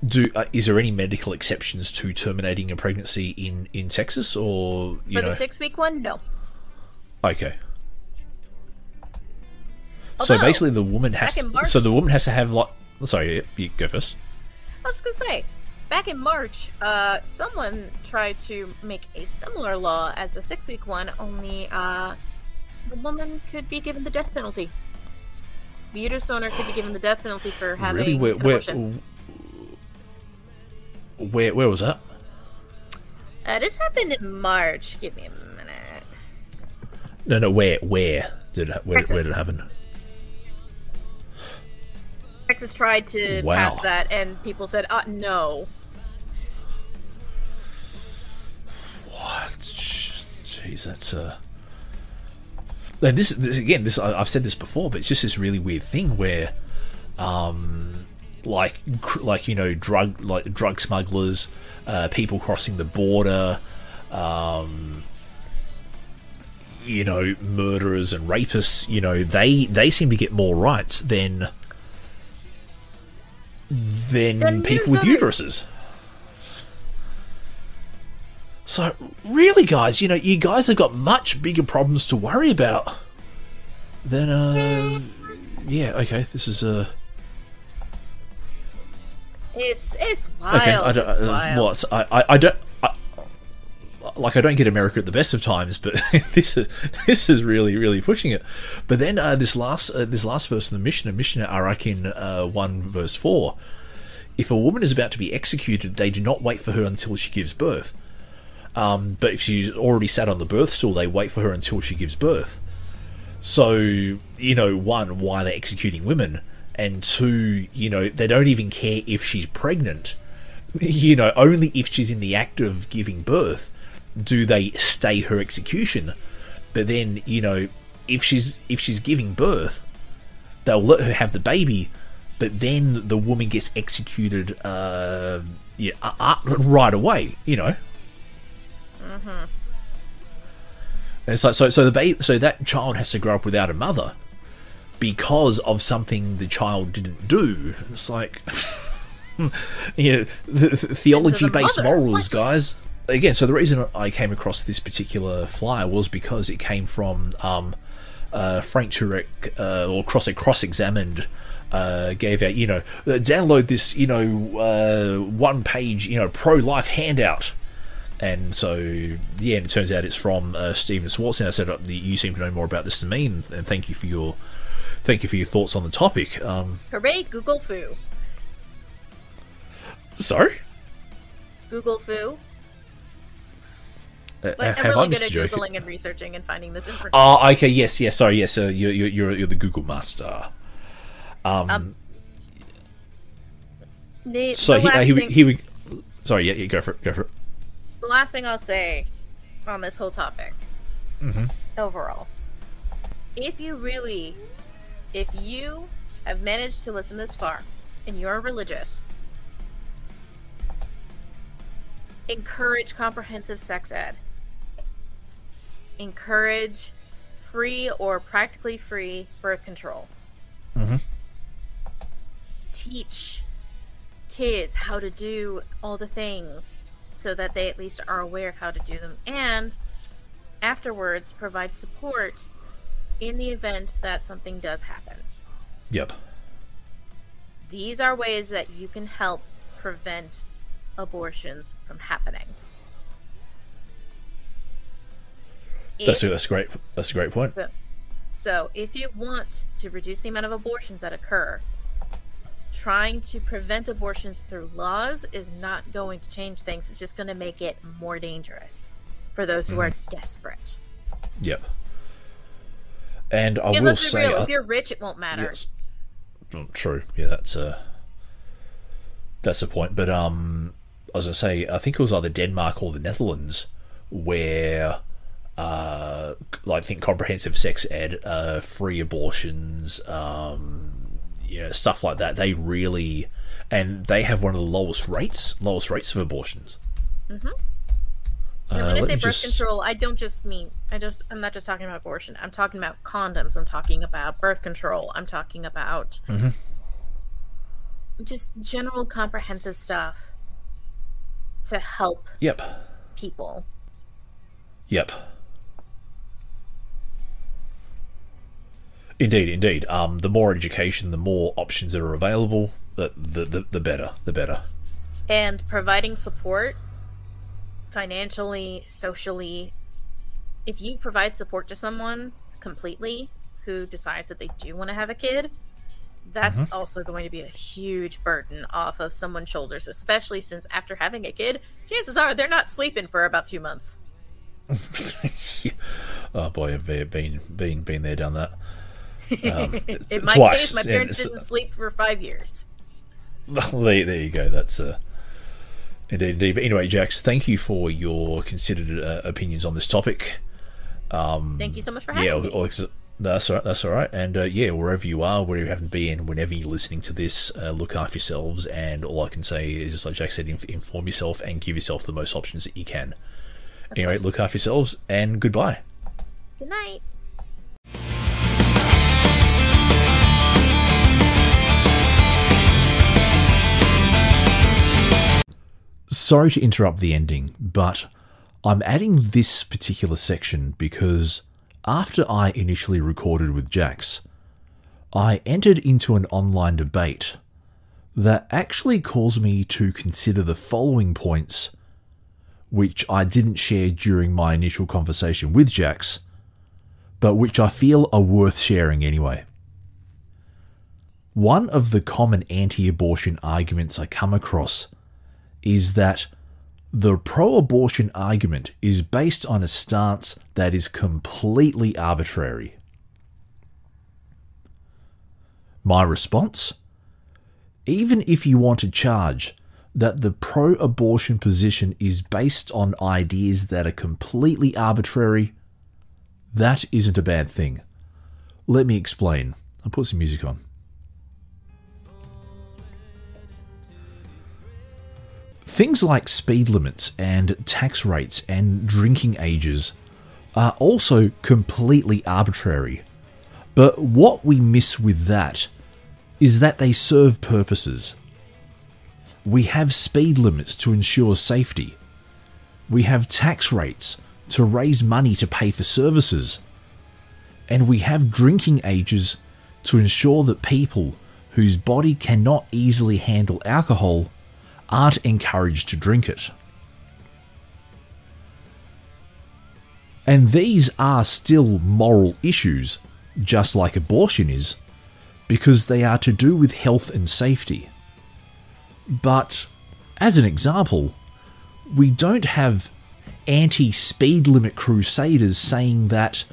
Do uh, is there any medical exceptions to terminating a pregnancy in in Texas or you For know the six week one, no. okay so basically the woman has March- so the woman has to have like sorry you go first I was gonna say, back in March, uh, someone tried to make a similar law as a six week one, only uh, the woman could be given the death penalty. The uterus owner could be given the death penalty for having really where where, where where was that Uh, this happened in March. Give me a minute. no no where where did it, where, where did it happen Texas tried to Wow. pass that, and people said, uh, no. Jeez, that's uh. And this, this again, this I've said this before, but it's just this really weird thing where, um, like, cr- like you know, drug like drug smugglers, uh, people crossing the border, um, you know, murderers and rapists, you know, they they seem to get more rights than than Than people with uterus uteruses. So, really, guys, you know, you guys have got much bigger problems to worry about than, uh. Yeah, okay, this is, uh. It's it's wild. Okay, I don't. it's Uh, wild. what? I, I, I don't. I, like I don't get America at the best of times, but this is this is really really pushing it. But then uh, this last uh, this last verse in the Mishnah, Mishnah Arakin uh, one verse four. If a woman is about to be executed, they do not wait for her until she gives birth. Um, but if she's already sat on the birth stool, they wait for her until she gives birth. So, you know, one, why they're executing women, and two, you know, they don't even care if she's pregnant. You know, only if she's in the act of giving birth do they stay her execution. But then, you know, if she's if she's giving birth, they'll let her have the baby, but then the woman gets executed uh, yeah, uh, uh, right away. You know. And it's like so so the ba- so that child has to grow up without a mother because of something the child didn't do. It's like you know the, theology based mother. morals, guys. Again, so the reason I came across this particular flyer was because it came from um, uh, Frank Turek, uh, or cross cross examined. Uh, gave out, you know, uh, download this, you know, uh, one page, you know, pro life handout and so yeah, and it turns out it's from uh, Stephen Schwarz. And I said uh, you seem to know more about this than me, and, and thank you for your thank you for your thoughts on the topic. Um, Hooray, Google Fu. sorry, Google Fu. uh, Like, have I'm I really missed good at joke? googling and researching and finding this information. Oh, okay, yes, yes, sorry, yes. Uh, you're, you're you're you're the Google master. The- So the he, uh, he, thing- he, would sorry, yeah, yeah, go for it, go for it. The last thing I'll say on this whole topic Mm-hmm. overall, if you really, if you have managed to listen this far and you're religious, encourage comprehensive sex ed. Encourage free or practically free birth control. Mm-hmm. Teach kids how to do all the things so that they at least are aware of how to do them and afterwards provide support in the event that something does happen. Yep. These are ways that you can help prevent abortions from happening. That's If- that's great. That's a great point. so, so, if you want to reduce the amount of abortions that occur, trying to prevent abortions through laws is not going to change things. It's just going to make it more dangerous for those who are desperate. Yep. And I Because will say, real, I- if you're rich, it won't matter. yes, Mm, true. Yeah, that's a that's the point. But um, as I say, I think it was either Denmark or the Netherlands where. Uh, like I think comprehensive sex ed, uh, free abortions, um, you know, stuff like that. They really, and they have one of the lowest rates, lowest rates of abortions. And Uh, when I say birth just- control, I don't just mean I just I'm not just talking about abortion. I'm talking about condoms. I'm talking about birth control. I'm talking about Mm-hmm. just general comprehensive stuff to help Yep. people. Yep. Indeed, indeed. Um, the more education, the more options that are available, the the, the, the better. The better. and providing support financially, socially. If you provide support to someone completely who decides that they do want to have a kid, that's Mm-hmm. also going to be a huge burden off of someone's shoulders, especially since after having a kid, chances are they're not sleeping for about two months. Oh boy, I've been been been there, done that. Um, In my twice. case, my parents didn't sleep for five years. there, there you go. That's uh, indeed, indeed. But anyway, Jax, thank you for your considered uh, opinions on this topic. Thank you so much for having Yeah, me. That's all right. That's all right. And uh, yeah, wherever you are, wherever you happen to be, and whenever you're listening to this, uh, look after yourselves. And all I can say is, just like Jack said, inf- inform yourself and give yourself the most options that you can. Anyway, look after yourselves, and goodbye. Good night. Sorry to interrupt the ending, but I'm adding this particular section because after I initially recorded with Jax, I entered into an online debate that actually caused me to consider the following points, which I didn't share during my initial conversation with Jax, but which I feel are worth sharing anyway. One of the common anti abortion arguments I come across is that the pro abortion argument is based on a stance that is completely arbitrary. My response? Even if you want to charge that the pro abortion position is based on ideas that are completely arbitrary, that isn't a bad thing. Let me explain. I'll put some music on. Things like speed limits and tax rates and drinking ages are also completely arbitrary. But what we miss with that is that they serve purposes. We have speed limits to ensure safety. We have tax rates to raise money to pay for services. And we have drinking ages to ensure that people whose body cannot easily handle alcohol aren't encouraged to drink it. And these are still moral issues, just like abortion is, because they are to do with health and safety. But, as an example, we don't have anti speed limit crusaders saying that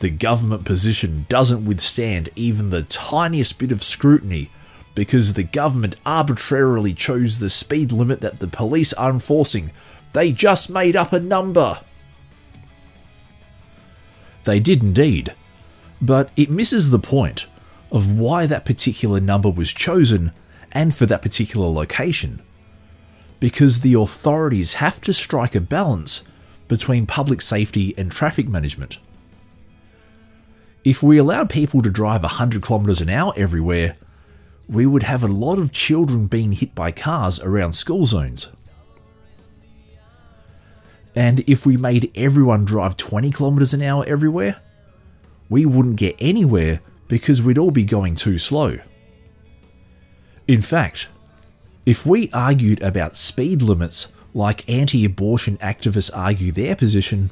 the government position doesn't withstand even the tiniest bit of scrutiny because the government arbitrarily chose the speed limit that the police are enforcing. They just made up a number. They did indeed, but it misses the point of why that particular number was chosen and for that particular location. because the authorities have to strike a balance between public safety and traffic management. If we allowed people to drive 100 kilometers an hour everywhere, we would have a lot of children being hit by cars around school zones. And if we made everyone drive 20 kilometers an hour everywhere, we wouldn't get anywhere because we'd all be going too slow. In fact, if we argued about speed limits like anti abortion activists argue their position,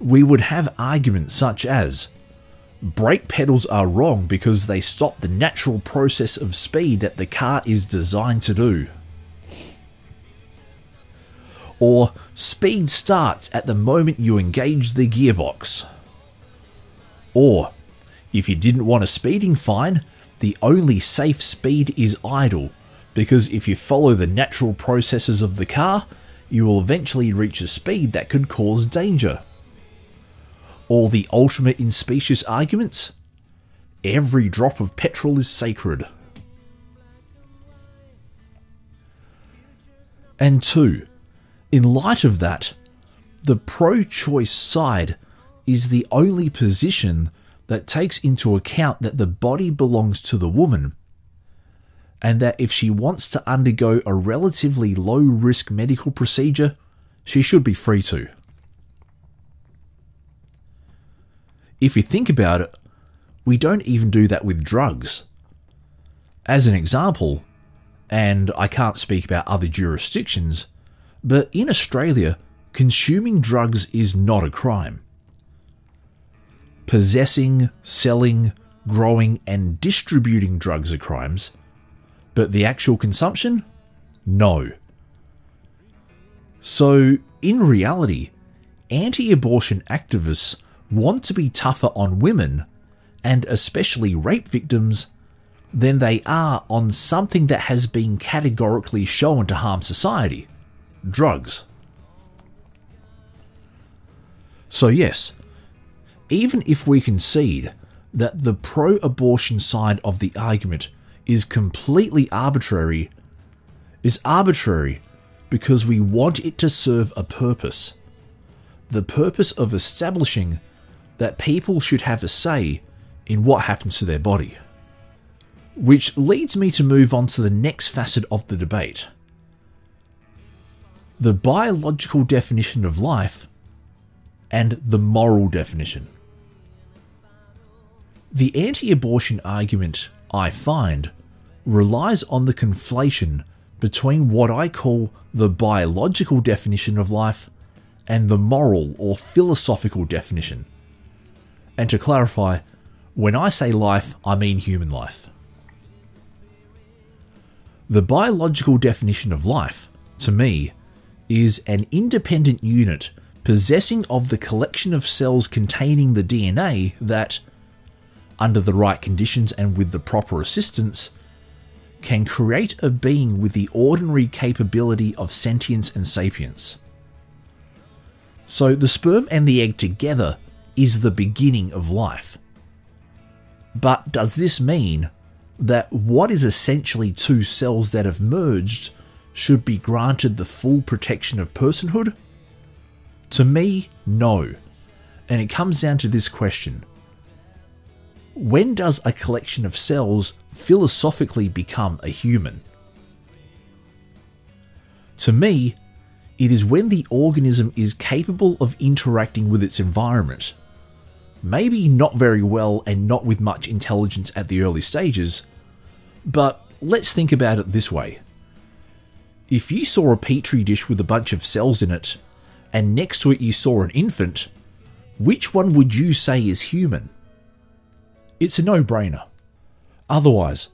we would have arguments such as brake pedals are wrong because they stop the natural process of speed that the car is designed to do. Or speed starts at the moment you engage the gearbox. Or, if you didn't want a speeding fine, the only safe speed is idle, because if you follow the natural processes of the car, you will eventually reach a speed that could cause danger. Or the ultimate in specious arguments every drop of petrol is sacred. And two, in light of that, the pro choice side is the only position that takes into account that the body belongs to the woman and that if she wants to undergo a relatively low risk medical procedure, she should be free to. If you think about it, we don't even do that with drugs. As an example, and I can't speak about other jurisdictions, but in Australia, consuming drugs is not a crime. Possessing, selling, growing, and distributing drugs are crimes, but the actual consumption? No. So, in reality, anti abortion activists want to be tougher on women, and especially rape victims, than they are on something that has been categorically shown to harm society drugs. So, yes, even if we concede that the pro abortion side of the argument is completely arbitrary, is arbitrary because we want it to serve a purpose. The purpose of establishing that people should have a say in what happens to their body. Which leads me to move on to the next facet of the debate. The biological definition of life and the moral definition. The anti abortion argument, I find, relies on the conflation between what I call the biological definition of life and the moral or philosophical definition and to clarify, when I say life, I mean human life. The biological definition of life, to me, is an independent unit possessing of the collection of cells containing the DNA that, under the right conditions and with the proper assistance, can create a being with the ordinary capability of sentience and sapience. So the sperm and the egg together is the beginning of life. But does this mean that what is essentially two cells that have merged should be granted the full protection of personhood? To me, no. And it comes down to this question When does a collection of cells philosophically become a human? To me, it is when the organism is capable of interacting with its environment maybe not very well and not with much intelligence at the early stages, but let's think about it this way. If you saw a petri dish with a bunch of cells in it, and next to it you saw an infant, which one would you say is human? It's a no brainer. Otherwise,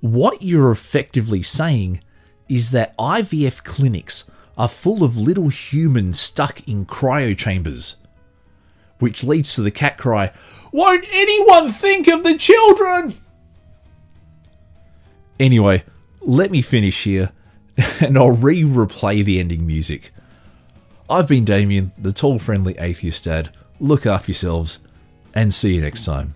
what you're effectively saying is that IVF clinics are full of little humans stuck in cryo chambers which leads to the cat cry, Won't anyone think of the children? Anyway, let me finish here, and I'll re replay the ending music. I've been Damien, the tall, friendly atheist dad. Look after yourselves, and see you next time.